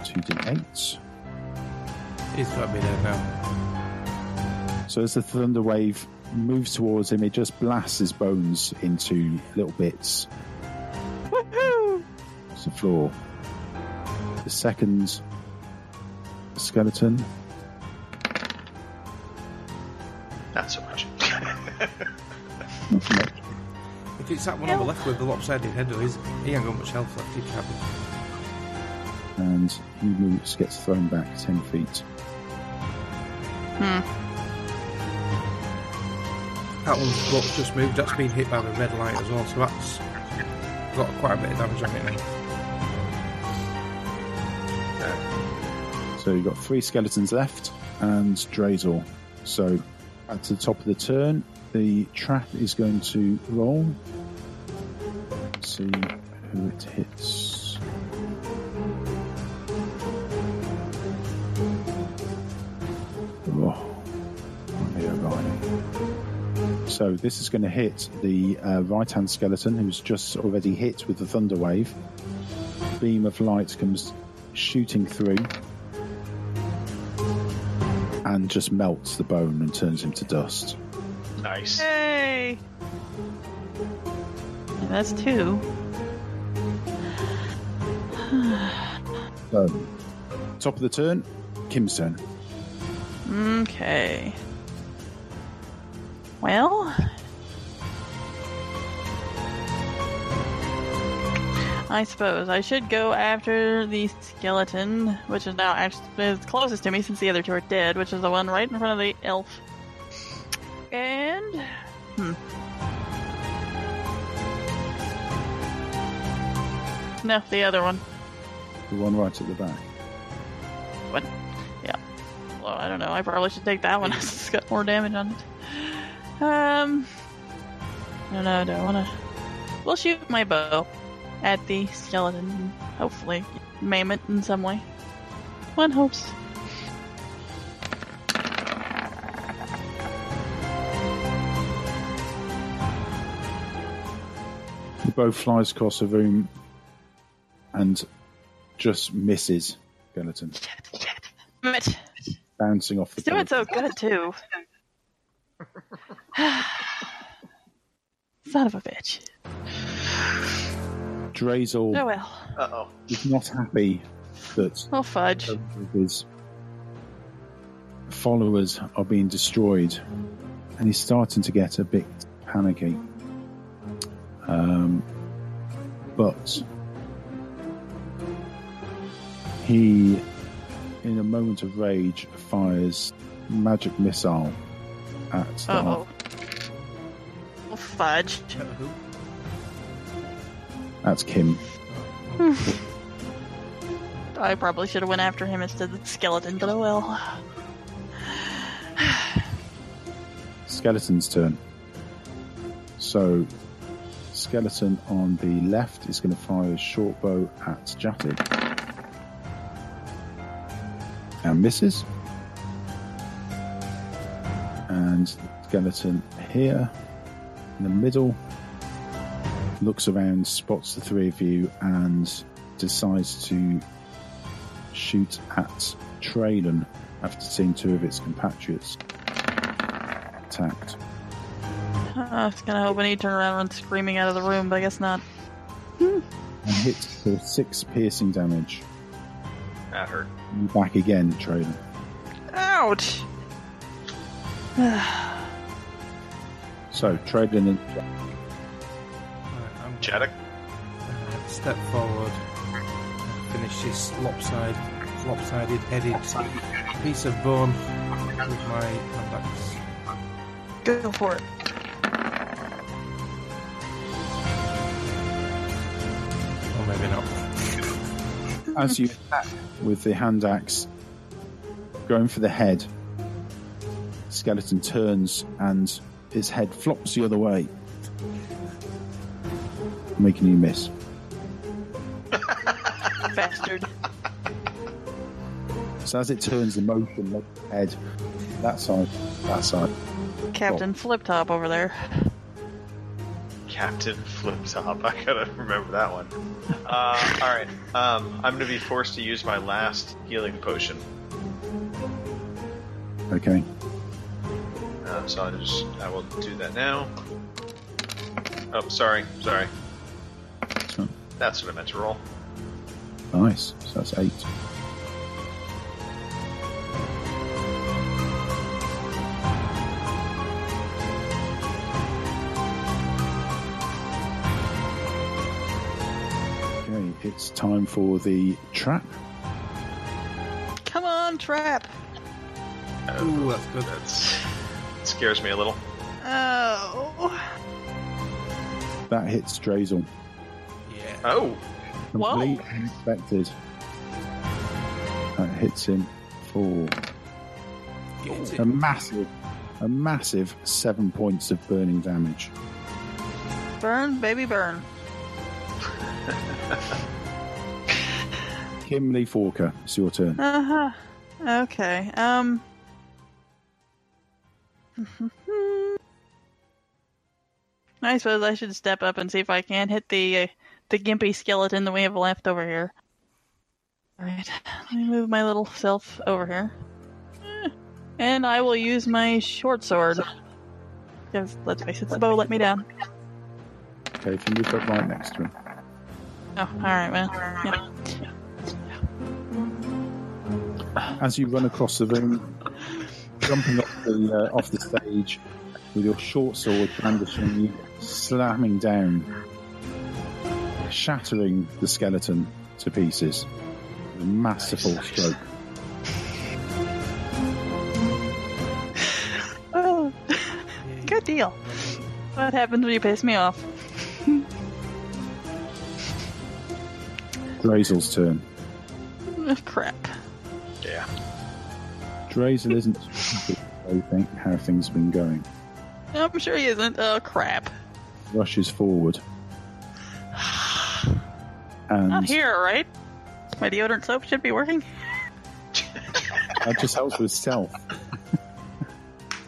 2d8. He's got be there now. So as the thunder wave moves towards him, it just blasts his bones into little bits. Woohoo! It's the floor. The second skeleton, Not so much. If it's that one on the left with the lopsided head, though, he's, he ain't got much health left. He can't be. and he moves, gets thrown back 10 feet. Hmm. That one's what's just moved. That's been hit by the red light as well, so that's got quite a bit of damage on it now. So you've got three skeletons left and Drazel. So at the top of the turn, the trap is going to roll. Let's see who it hits. Oh. So this is going to hit the uh, right-hand skeleton, who's just already hit with the thunder wave. Beam of light comes shooting through and just melts the bone and turns him to dust. nice. Yay! That's two. So, top of the turn, Kim's turn. Okay. Well, I suppose I should go after the skeleton, which is now actually is closest to me since the other two are dead, which is the one right in front of the elf. And hmm. No, the other one. The one right at the back. What? Yeah. Well, I don't know. I probably should take that one. it's got more damage on it. Um. No, no, I don't know. Do I want to? We'll shoot my bow at the skeleton. and Hopefully, maim it in some way. One hopes. The bow flies across the room and just misses skeleton, Damn it. bouncing off the It's doing so good too. Son of a bitch. Drazel Oh well. Uh oh. is not happy that Oh fudge. his followers are being destroyed, and he's starting to get a bit panicky. Um, but he, in a moment of rage, fires magic missile at the. Oh fudge. That's Kim. I probably should have went after him instead of the skeleton, but oh well. Skeleton's turn. So, skeleton on the left is going to fire a short bow at Jatic. And misses. And skeleton here in the middle looks around, spots the three of you, and decides to shoot at Traylon after seeing two of its compatriots attacked. Ah, I was kind of hoping he'd turn around and run screaming out of the room, but I guess not. Hmm. and hits for six piercing damage. That hurt. You back again, Traylon. Ouch! So, Traylon and Right, uh, step forward, finish this lopsided, lopsided headed piece of bone with my hand axe. Go for it. Or maybe not. as you attack with the hand axe, going for the head, skeleton turns and his head flops the other way, making you miss. Bastard. So as it turns, the motion makes the head that side, that side. Captain Flip Top over there. Captain Flip Top. I gotta remember that one. Uh, all right. Um, I'm gonna be forced to use my last healing potion. Okay. Uh, so I'll just I will do that now. Oh, sorry, sorry. So, That's what I meant to roll. nice. So that's eight. Okay, it's time for the trap. Come on, trap. Oh, Ooh, that's good. That's it scares me a little. Oh. That hits Drazel. Yeah. Oh, Complete Whoa. unexpected. That hits him for a massive, a massive seven points of burning damage. Burn, baby, burn. Kim Leafwalker, it's your turn. Uh huh. Okay. Um. I suppose I should step up and see if I can hit the uh, the gimpy skeleton that we have left over here. All right. Let me move my little self over here, Eh. and I will use my short sword. Because let's face it, the bow let me down. Okay, if you up right next to him. Oh, all right, man. Yeah. As you run across the room, jumping off the uh, off the stage with your short sword brandishing, you slamming down, shattering the skeleton to pieces. A masterful Nice. stroke. Oh, good deal. What happens when you piss me off? Drazel's turn. Oh, crap. yeah. Drazel isn't happy with how think- how things have been going. I'm sure he isn't. Oh, crap. Rushes forward. And Not here, right? My deodorant soap should be working. That just helps with stealth.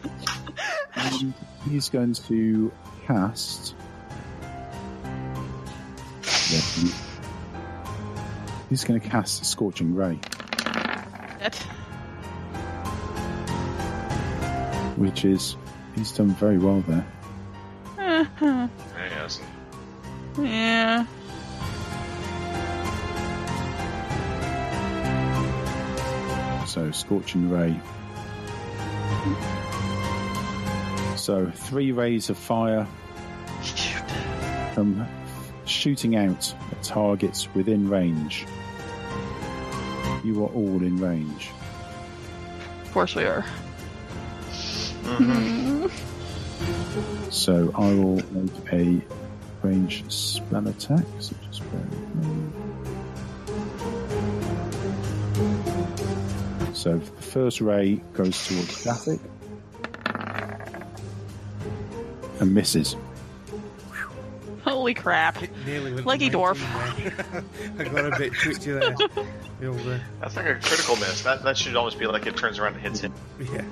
and he's going to cast. Yeah, he's going to cast Scorching Ray, That- which is. He's done very well there. Uh-huh. missing. Yeah. So scorching ray. So three rays of fire come shooting out at targets within range. You are all in range. Of course we are. Mm-hmm. So I will make a range spell attack. So just bear with me. So the first ray goes towards Jatic and misses. Holy crap. It nearly went Leggy dwarf. I got a bit twitchy there. The That's like a critical miss. That that should almost be like it turns around and hits him. yeah.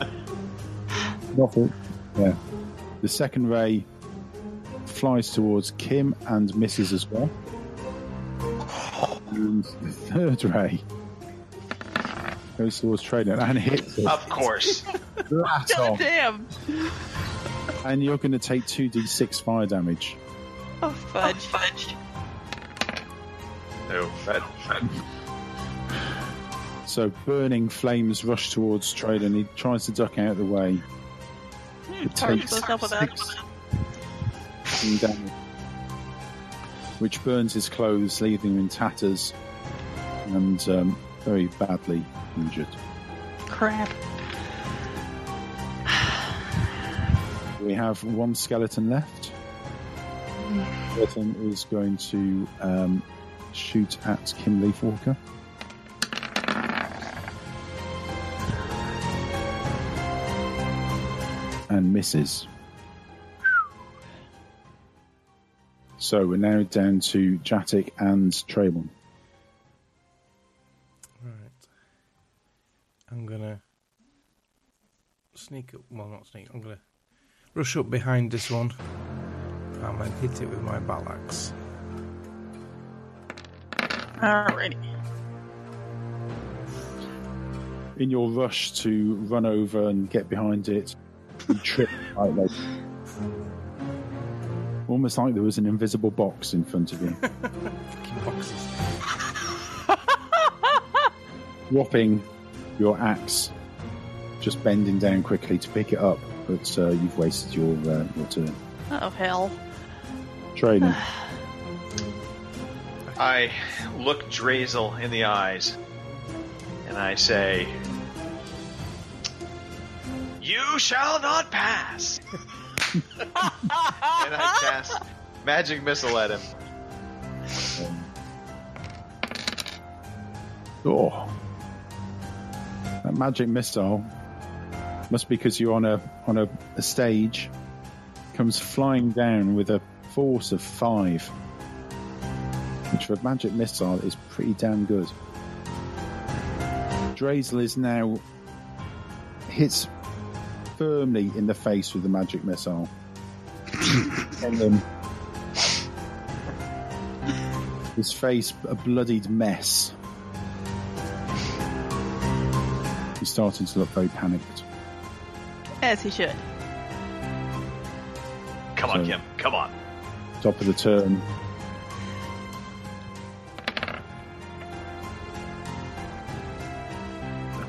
Nothing. Yeah. The second ray flies towards Kim and misses as well. And the third ray goes towards Traylon and hits it. Of course. Flat God on. damn. And you're going to take 2d6 fire damage. Oh, fudge. fudge. no, that, that So burning flames rush towards Traylon and he tries to duck out of the way. It takes yourself with that. six damage, which burns his clothes, leaving him in tatters and um, very badly injured. Crap. We have one skeleton left. Skeleton is going to um, shoot at Kim Leafwalker. And misses. So we're now down to Jatic and Traylon. I'm gonna sneak up. Well, not sneak. I'm gonna rush up behind this one and then hit it with my battle axe. Alrighty. In your rush to run over and get behind it, you trip slightly. Almost like there was an invisible box in front of you. Fucking boxes. dropping your axe, just bending down quickly to pick it up, but uh, you've wasted your uh, your turn. Oh, hell. Training. I look Drazel in the eyes and I say, You shall not pass! and I cast Magic Missile at him. oh, that magic missile must be because you're on a on a, a stage. Comes flying down with a force of five, which for a magic missile is pretty damn good. Drazel is now hits firmly in the face with the magic missile. and then his face a bloodied mess. He's starting to look very panicked. As he should. Come on, So- Kim. Come on. Top of the turn.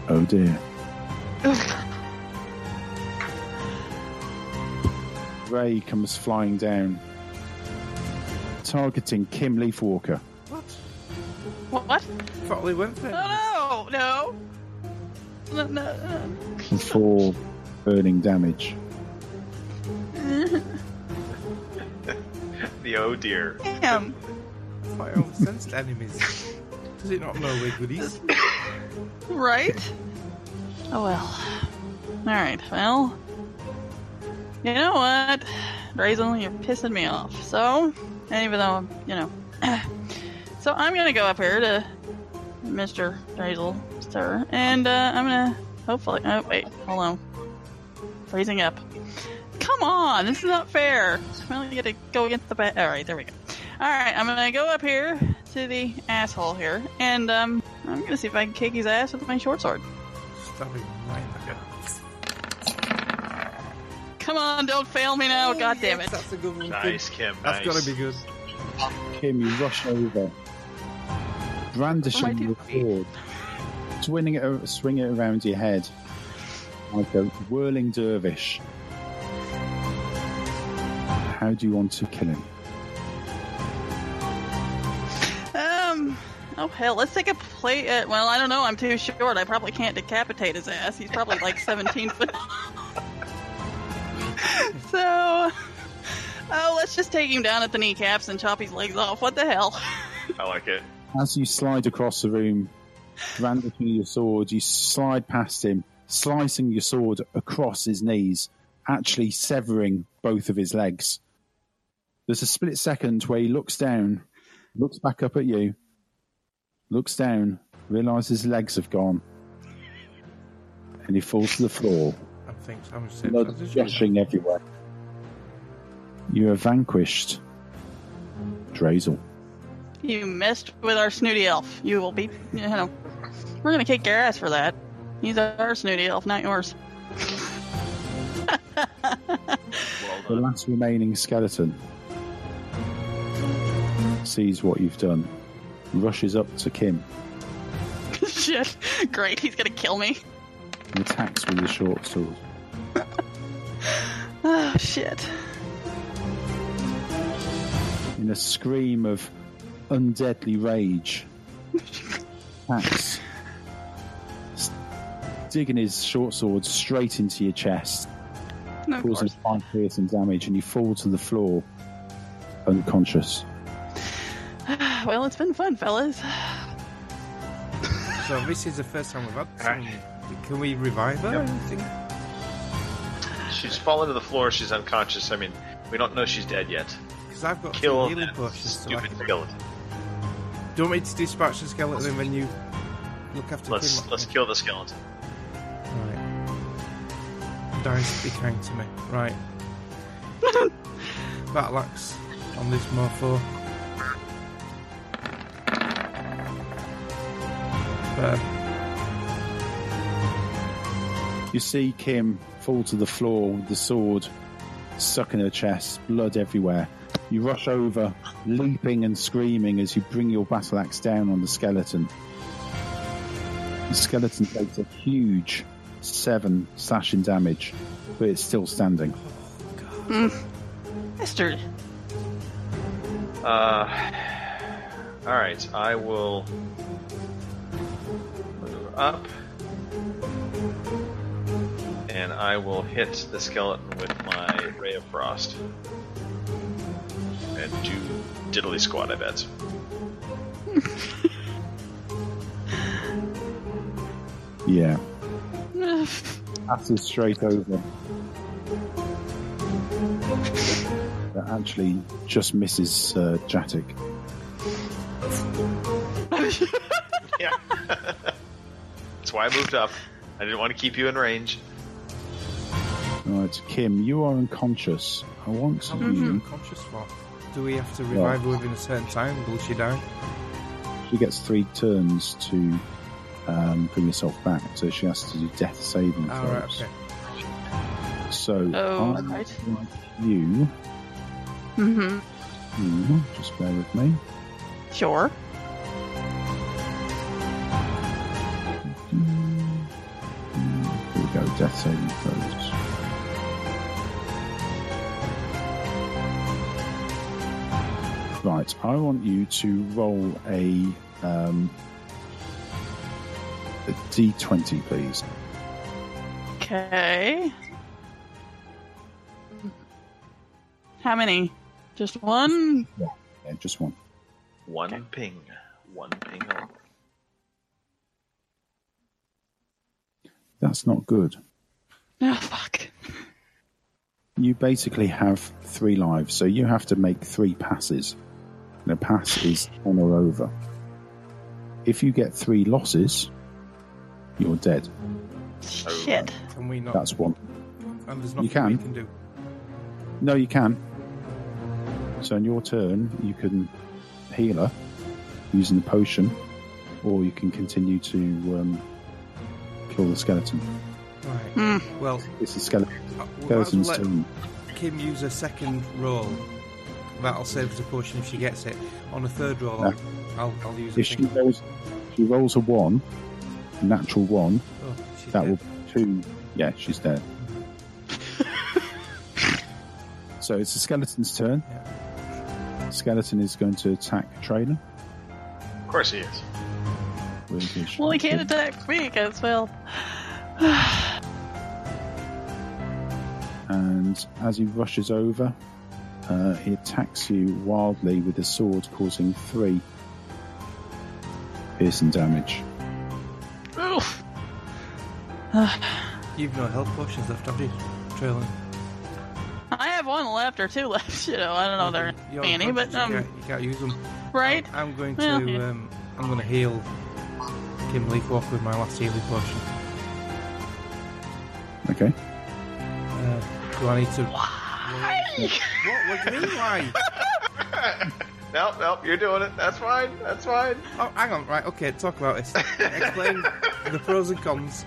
Oh dear. Ray comes flying down, targeting Kim Leafwalker. What? What? Thought they went there. Oh, no, no. No, no, no. for burning damage. The oh dear. Damn. Thought I all sensed enemies. Does it not know we're goodies? Right? Oh well. Alright, well. You know what? Drazel, you're pissing me off. So, and even though, I'm, you know. so I'm gonna go up here to Mr. Drazel, sir, and uh, I'm gonna hopefully. Oh, wait, hold on. Freezing up. Come on, this is not fair. I only get to go against the bat. Alright, there we go. Alright, I'm gonna go up here to the asshole here, and um, I'm gonna see if I can kick his ass with my short sword. Stab him right in the gut. Come on, don't fail me now. God damn it. That's a good one. Nice, Kim. Kim. That's nice. gotta be good. Kim, you rush over, brandishing What am your sword, swinging it, swing it around your head like a whirling dervish. How do you want to kill him? Um. Oh hell, let's take a play. Uh, well, I don't know. I'm too short. I probably can't decapitate his ass. He's probably like 17 foot. so, oh, let's just take him down at the kneecaps and chop his legs off. What the hell? I like it. As you slide across the room, brandishing your sword, you slide past him, slicing your sword across his knees, actually severing both of his legs. There's a split second where he looks down, looks back up at you, looks down, realizes his legs have gone, and he falls to the floor, I think so. I'm just saying blood transition. gushing everywhere. You have vanquished Drazel. You messed with our snooty elf. You will be, you know, we're gonna kick your ass for that. He's our snooty elf, not yours. The last remaining skeleton sees what you've done, rushes up to Kim, Shit. Great, he's gonna kill me. and attacks with the short sword. Oh, shit. In a scream of undeadly rage, attacks, digging his short sword straight into your chest, No, of causing course. piercing damage, and you fall to the floor, unconscious. Well, it's been fun, fellas. So this is the first time we've had Alright. Can we revive her? Yep. She's fallen to the floor. She's unconscious. I mean, we don't know she's dead yet. Because I've got Kill two healing potions. So stupid can... skeleton. Do you want me to dispatch the skeleton when you look after Let's let's kill the skeleton. Dice, be kind to me. Right. Battle axe on this mofo. Better. You see Kim fall to the floor with the sword stuck in her chest, blood everywhere. You rush over, leaping and screaming as you bring your battle axe down on the skeleton. The skeleton takes a huge seven slashing damage, but it's still standing. Mister. Uh, all right. I will move up, and I will hit the skeleton with my ray of frost, and do diddly squat. I bet. Yeah, passes straight over. That actually, just misses uh, Jatic. Yeah. That's why I moved up. I didn't want to keep you in range. Right, Kim, you are unconscious. I want How you. much mm conscious for? Do we have to revive her within a certain time? Will she die? She gets three turns to um, bring herself back, so she has to do death saving right, throws. okay. So, Oh, I right. want you, Mm-hmm. you, just bear with me. Sure. Here we go, death saving throws. Right, I want you to roll a um, a d20, please. Okay. How many? Just one? Yeah, just one. One Okay. ping. One ping. only. That's not good. Oh, fuck. You basically have three lives, so you have to make three passes. And a pass is on or over. If you get three losses, you're dead. Shit. Can we not? That's one. and there's nothing can. we can do. No, you can. So on your turn, you can heal her using the potion, or you can continue to um, kill the skeleton. Right. Hmm. Well, It's a skeleton. uh, we'll Skeleton's let turn. Kim use a second roll. That'll save us a potion if she gets it. On a third roll, I'll, I'll, I'll use a If she rolls, she rolls a one, a natural one. Oh, she's That dead. will two. Yeah, she's dead. so it's the skeleton's turn. Skeleton is going to attack Traylon. Of course he is. Well, he can't shotgun. attack me as well, And as he rushes over, uh, he attacks you wildly with his sword, causing three piercing damage. Oof. You've no health potions left, have you? Trailing. I have one left or two left. You know, I don't know there You're are any, but unconscious, um, you, can't, you can't use them. right. I'm going to. Well, yeah. Um, I'm going to heal Kim Leafwalker with my last healing potion. Okay. Uh, do I need to? Why? What? What do you mean? Why? Nope, nope, you're doing it. That's fine. That's fine. Oh, hang on. Right. Okay. Talk about this. Explain the pros and cons.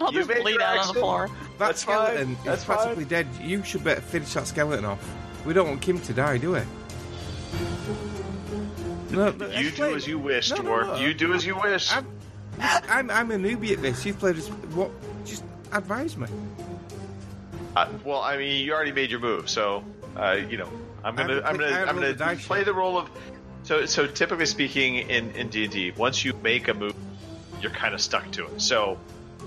I'll You just bleed out on the floor. That That's fine, skeleton that's is practically dead. You should better finish that skeleton off. We don't want Kim to die, do we? No, no, You do as you wish, No, no, Dwarf. no. You do as you wish. I'm, I'm, I'm a newbie at this. You've played this. What? Just advise me. Uh, well, I mean, you already made your move, so uh, you know, I'm gonna, haven't I'm played- I gonna, I'm gonna play the role of. So, so typically speaking, in in D and D, once you make a move, you're kind of stuck to it. So,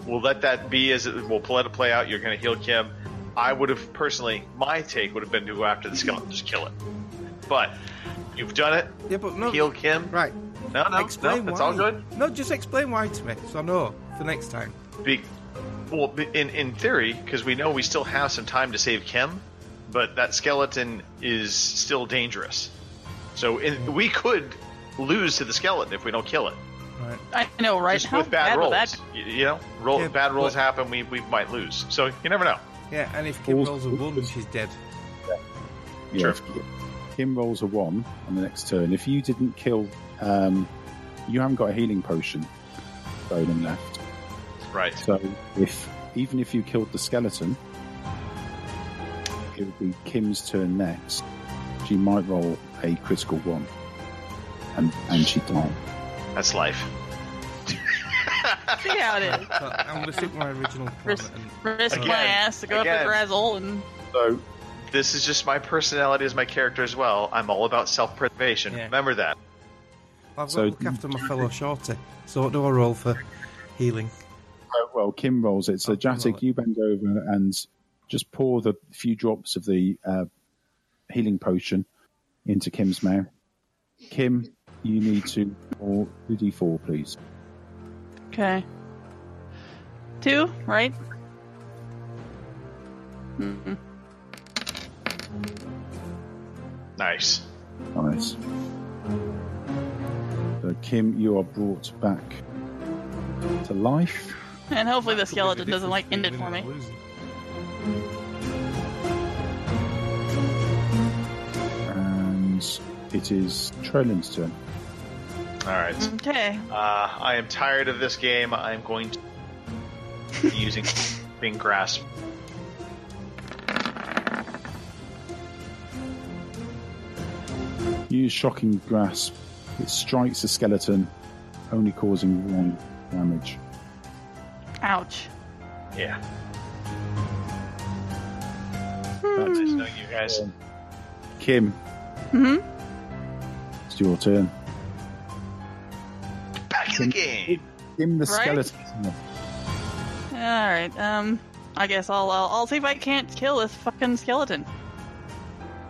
we'll let that be as it. We'll let it play out. You're gonna heal Kim. I would have personally, my take would have been to go after the skeleton, just kill it. But you've done it. Yeah, but no. Heal Kim. Right. No, no, explain no, it's all good. No, just explain why to me, so I know for next time. Be, well, in in theory, because we know we still have some time to save Kim, but that skeleton is still dangerous. So in, we could lose to the skeleton if we don't kill it. Right. I know, right? Just How with bad bad rolls, that Y- you know, roll, Yeah, bad rolls but- happen. We we might lose. So you never know. Yeah, and if Kim rolls a one, she's dead. Yeah, Sure. if Kim rolls a one on the next turn. If you didn't kill, um, you haven't got a healing potion rolling left. Right. So if even if you killed the skeleton, it would be Kim's turn next. She might roll a critical one, and and she died. That's life. See how it is. So I'm going to stick with my original. Risk, And, risk my ass to go again. after Drazel and So This is just my personality as my character as well. I'm all about self-preservation. Yeah. Remember that. I've got So- to look after my fellow shorty. So what do I roll for healing? Uh, well, Kim rolls it. So, Oh, Kim Jatic, you bend over and just pour the few drops of the uh, healing potion into Kim's mouth. Kim, you need to pour 2d4, please. okay. Two, right? Mm-mm. Nice. Nice. So, Kim, you are brought back to life. And hopefully the skeleton doesn't like difference end it for me. It is Traylon's turn. All right. Okay. Uh, I am tired of this game. I'm going to be using Bing Grasp. Use Shocking Grasp. It strikes the skeleton, only causing one damage. Ouch. Yeah. That's Nice knowing you guys. Kim, hmm it's your turn. Back in the game. Kim the Right? skeleton. All right. Um, I guess I'll, I'll I'll see if I can't kill this fucking skeleton.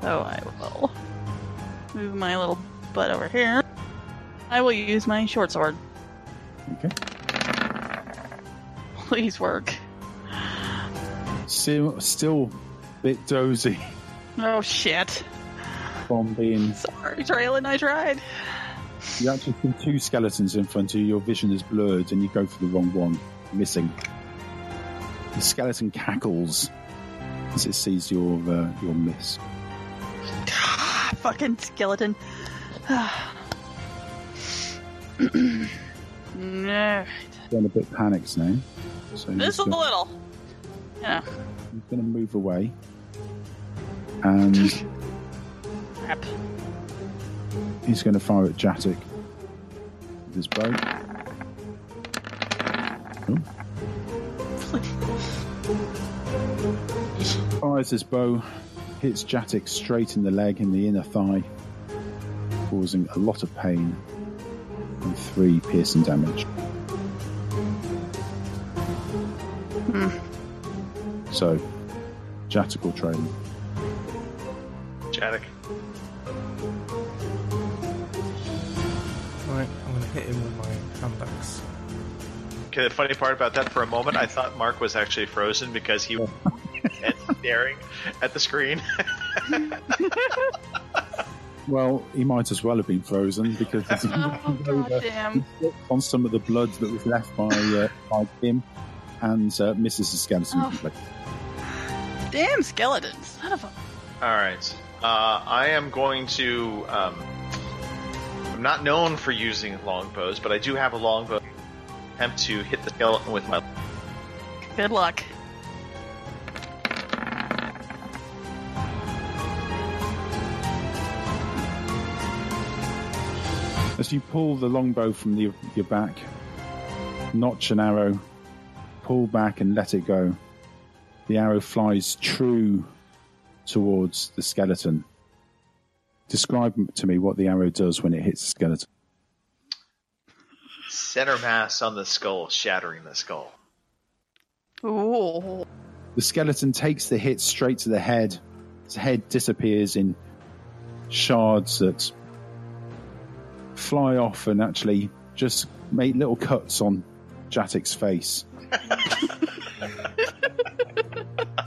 So I will move my little butt over here. I will use my short sword. Okay. Please work. Still, still a bit dozy Oh shit. From being. Sorry, Traylon. I tried. You actually see two skeletons in front of you. Your vision is blurred, and you go for the wrong one, missing. The skeleton cackles as it sees your uh, your miss. fucking skeleton. no. Then a bit panics now. So This a gonna- little. Yeah. He's going to move away. And Crap. he's going to fire at Jatic with his bow. Fires his bow, hits Jatic straight in the leg in the inner thigh, causing a lot of pain and three piercing damage. Hmm. So, Jatic will train. Jatic. The funny part about that for a moment, I thought Mark was actually frozen because he was staring at the screen. Well, he might as well have been frozen because he's Oh, god damn. on some of the blood that was left by uh, by him and uh, Mrs. Skeleton. Oh. Damn skeletons! Son of a. All right. Uh, I am going to. Um, I'm not known for using longbows, but I do have a longbow. Attempt to hit the skeleton with my. Good luck. As you pull the longbow from the, your back, notch an arrow, pull back and let it go. The arrow flies true towards the skeleton. Describe to me what the arrow does when it hits the skeleton. Center mass on the skull, shattering the skull. Ooh. The skeleton takes the hit straight to the head. Its head disappears in shards that fly off and actually just make little cuts on Jatic's face.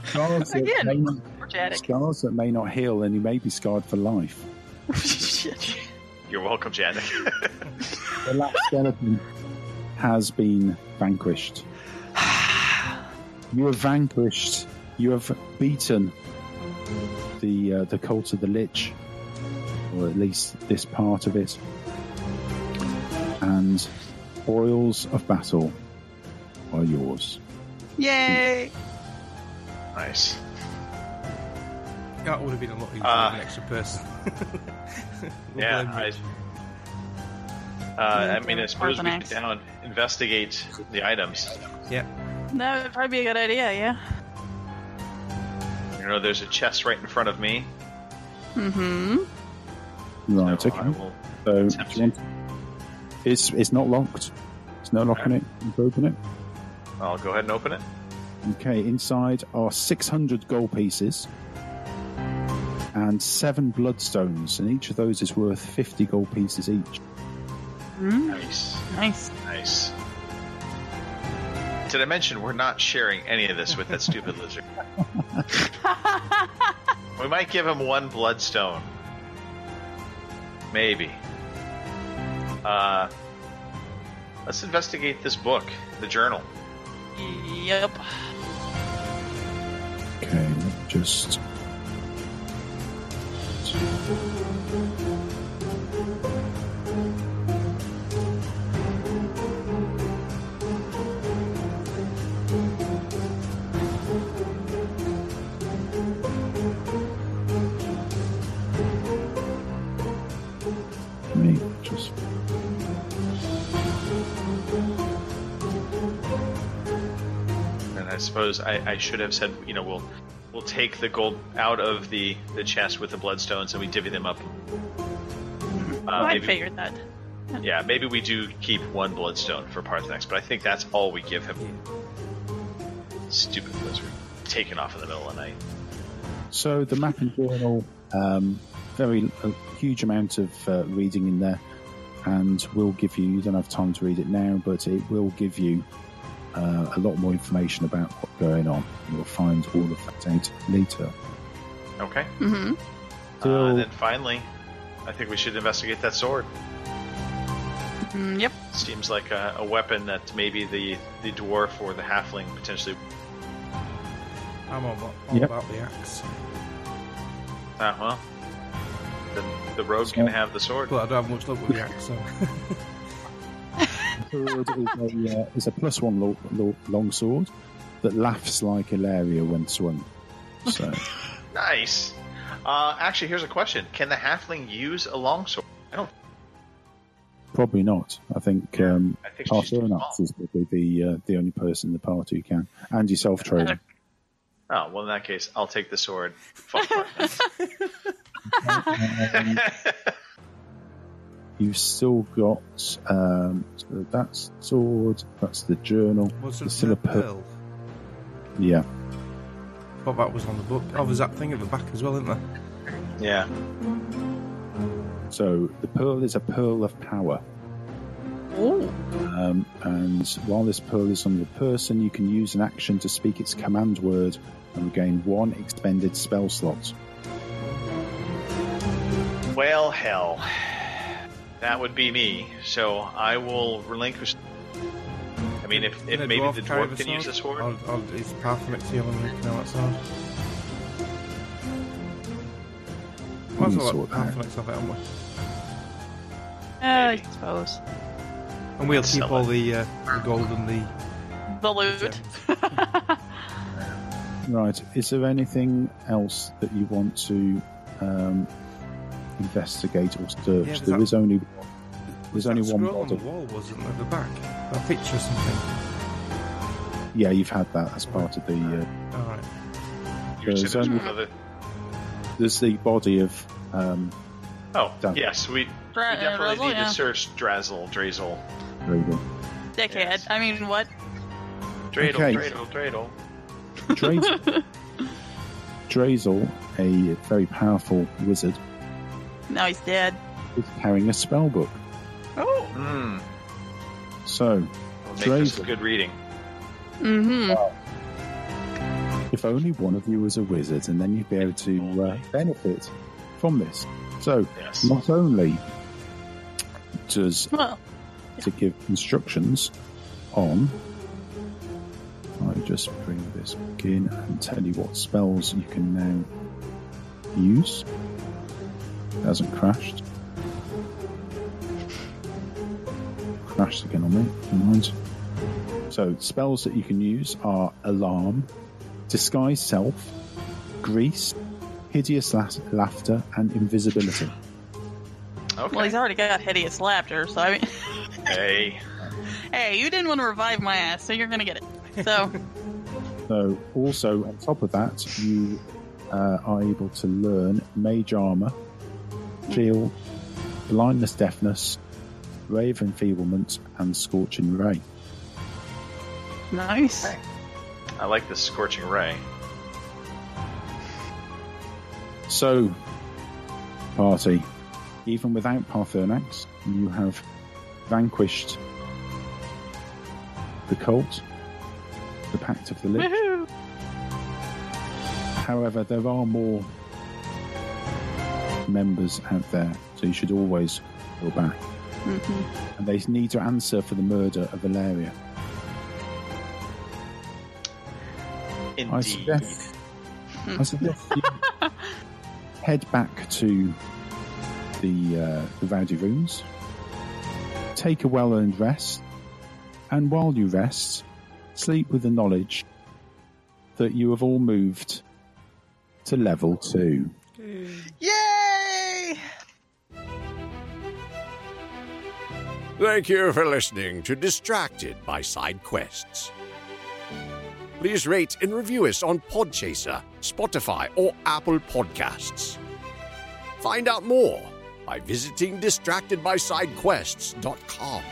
scars, that Again. may not, scars that may not heal, and he may be scarred for life. You're welcome, Janet. The last skeleton has been vanquished. You have vanquished. You have beaten the uh, the cult of the Lich, or at least this part of it. And spoils of battle are yours. Yay. nice. That would have been a lot easier Uh, with an extra person. Yeah, Blame I. Rich. Uh, I mean, I More suppose we axe. sit down, investigate the items. Yeah. That would probably be a good idea, yeah. You know, there's a chest right in front of me. Mm-hmm. Right. so okay. I will So, do attempt want- it's it's not locked. There's no lock on it. You open it. I'll go ahead and open it. Okay, inside are 600 gold pieces and seven bloodstones, and each of those is worth 50 gold pieces each. Nice. Nice. Nice. Did I mention we're not sharing any of this with that stupid lizard? we might give him one bloodstone. Maybe. Uh, let's investigate this book, the journal. Yep. Okay, just. Suppose I, I should have said, you know, we'll we'll take the gold out of the, the chest with the bloodstones and we divvy them up. Uh, Oh, I figured that. Yeah, maybe we do keep one bloodstone for Parthenax, but I think that's all we give him. Stupid lizard. Taken off in the middle of the night. So the map and journal, um, very a huge amount of uh, reading in there, and will give you. You don't have time to read it now, but it will give you uh, a lot more information about what's going on. You'll find all of that out later. Okay. Mm-hmm. Uh, and then finally, I think we should investigate that sword. Mm, yep. Seems like a, a weapon that maybe the, the dwarf or the halfling potentially. I'm all, all Yep. about the axe. Ah, well. Then the rogue can have the sword. But I don't have much luck with the axe, so. sword is a, uh, is a plus one lo- lo- long sword that laughs like Ilaria when swung. So Nice. Uh, actually, here's a question: Can the halfling use a longsword? I don't. probably not. I think um, I think she's too small. Parthenax is probably the uh, the only person in the party who can, and yourself, Traylon. Oh well, in that case, I'll take the sword. Fuck Parthenax. Um, you've still got um, so that's sword. That's the journal. Was There's it still a a pearl. pearl? Yeah. Thought that was on the book. Oh, there's that thing at the back as well, isn't there? yeah. So the pearl is a pearl of power. Ooh. Um, and while this pearl is on the person, you can use an action to speak its command word and regain one expended spell slot. Well, hell, that would be me. So I will relinquish. I mean, if, if Can a maybe the carry dwarf can use the sword. Or, or is Parthenax the only one who can know that sword? Might as can well sort let that out. It, haven't we? Uh, I Maybe. suppose. And we'll Let's keep sell all the, uh, the gold and the. The loot. Right. Is there anything else that you want to um, investigate or search? there's there that- is only there's only one scroll on the wall, wasn't? At the back, that picture or something. Yeah, you've had that as part of the. Uh, All right. You there's there's only- one there's the body of. Um, Oh, Done. yes, we, we Dra- uh, definitely Razzle, need yeah. to search Drazzle, Drazel. Drazel. Dickhead. Yes. I mean, what? Dreidel, Okay. Dreidel, Dreidel. Drazel, Drazel, a very powerful wizard, Now he's dead. He's carrying a spell book. Oh. Hmm. So, Make this good reading. Mm-hmm. if only one of you was a wizard, and then you'd be able to uh, benefit from this. So, Yes. not only does Well, to give instructions on. I just bring this back in and tell you what spells you can now use. It hasn't crashed. Crashed again on me. Never mind. So spells that you can use are alarm, disguise self, grease, hideous la- laughter, and invisibility. Okay. well, he's already got hideous laughter, so I mean, hey. hey, you didn't want to revive my ass, so you're gonna get it. So, So, also on top of that, you uh, are able to learn Mage Armor, Shield, Blindness, Deafness, Ray of Enfeeblement, and Scorching Ray. nice. I like this scorching ray. So, party, even without Parthenax, you have vanquished the cult, the Pact of the Lich. Woohoo! However, there are more members out there, so you should always go back. Mhm. And they need to answer for the murder of Valeria. I Indeed. suggest, I suggest you head back to the uh, the Rowdy Rooms, take a well-earned rest, and while you rest, sleep with the knowledge that you have all moved to level two. Yay! Thank you for listening to Distracted by Side Quests. Please rate and review us on Podchaser, Spotify, or Apple Podcasts. Find out more by visiting distractedbysidequests.com.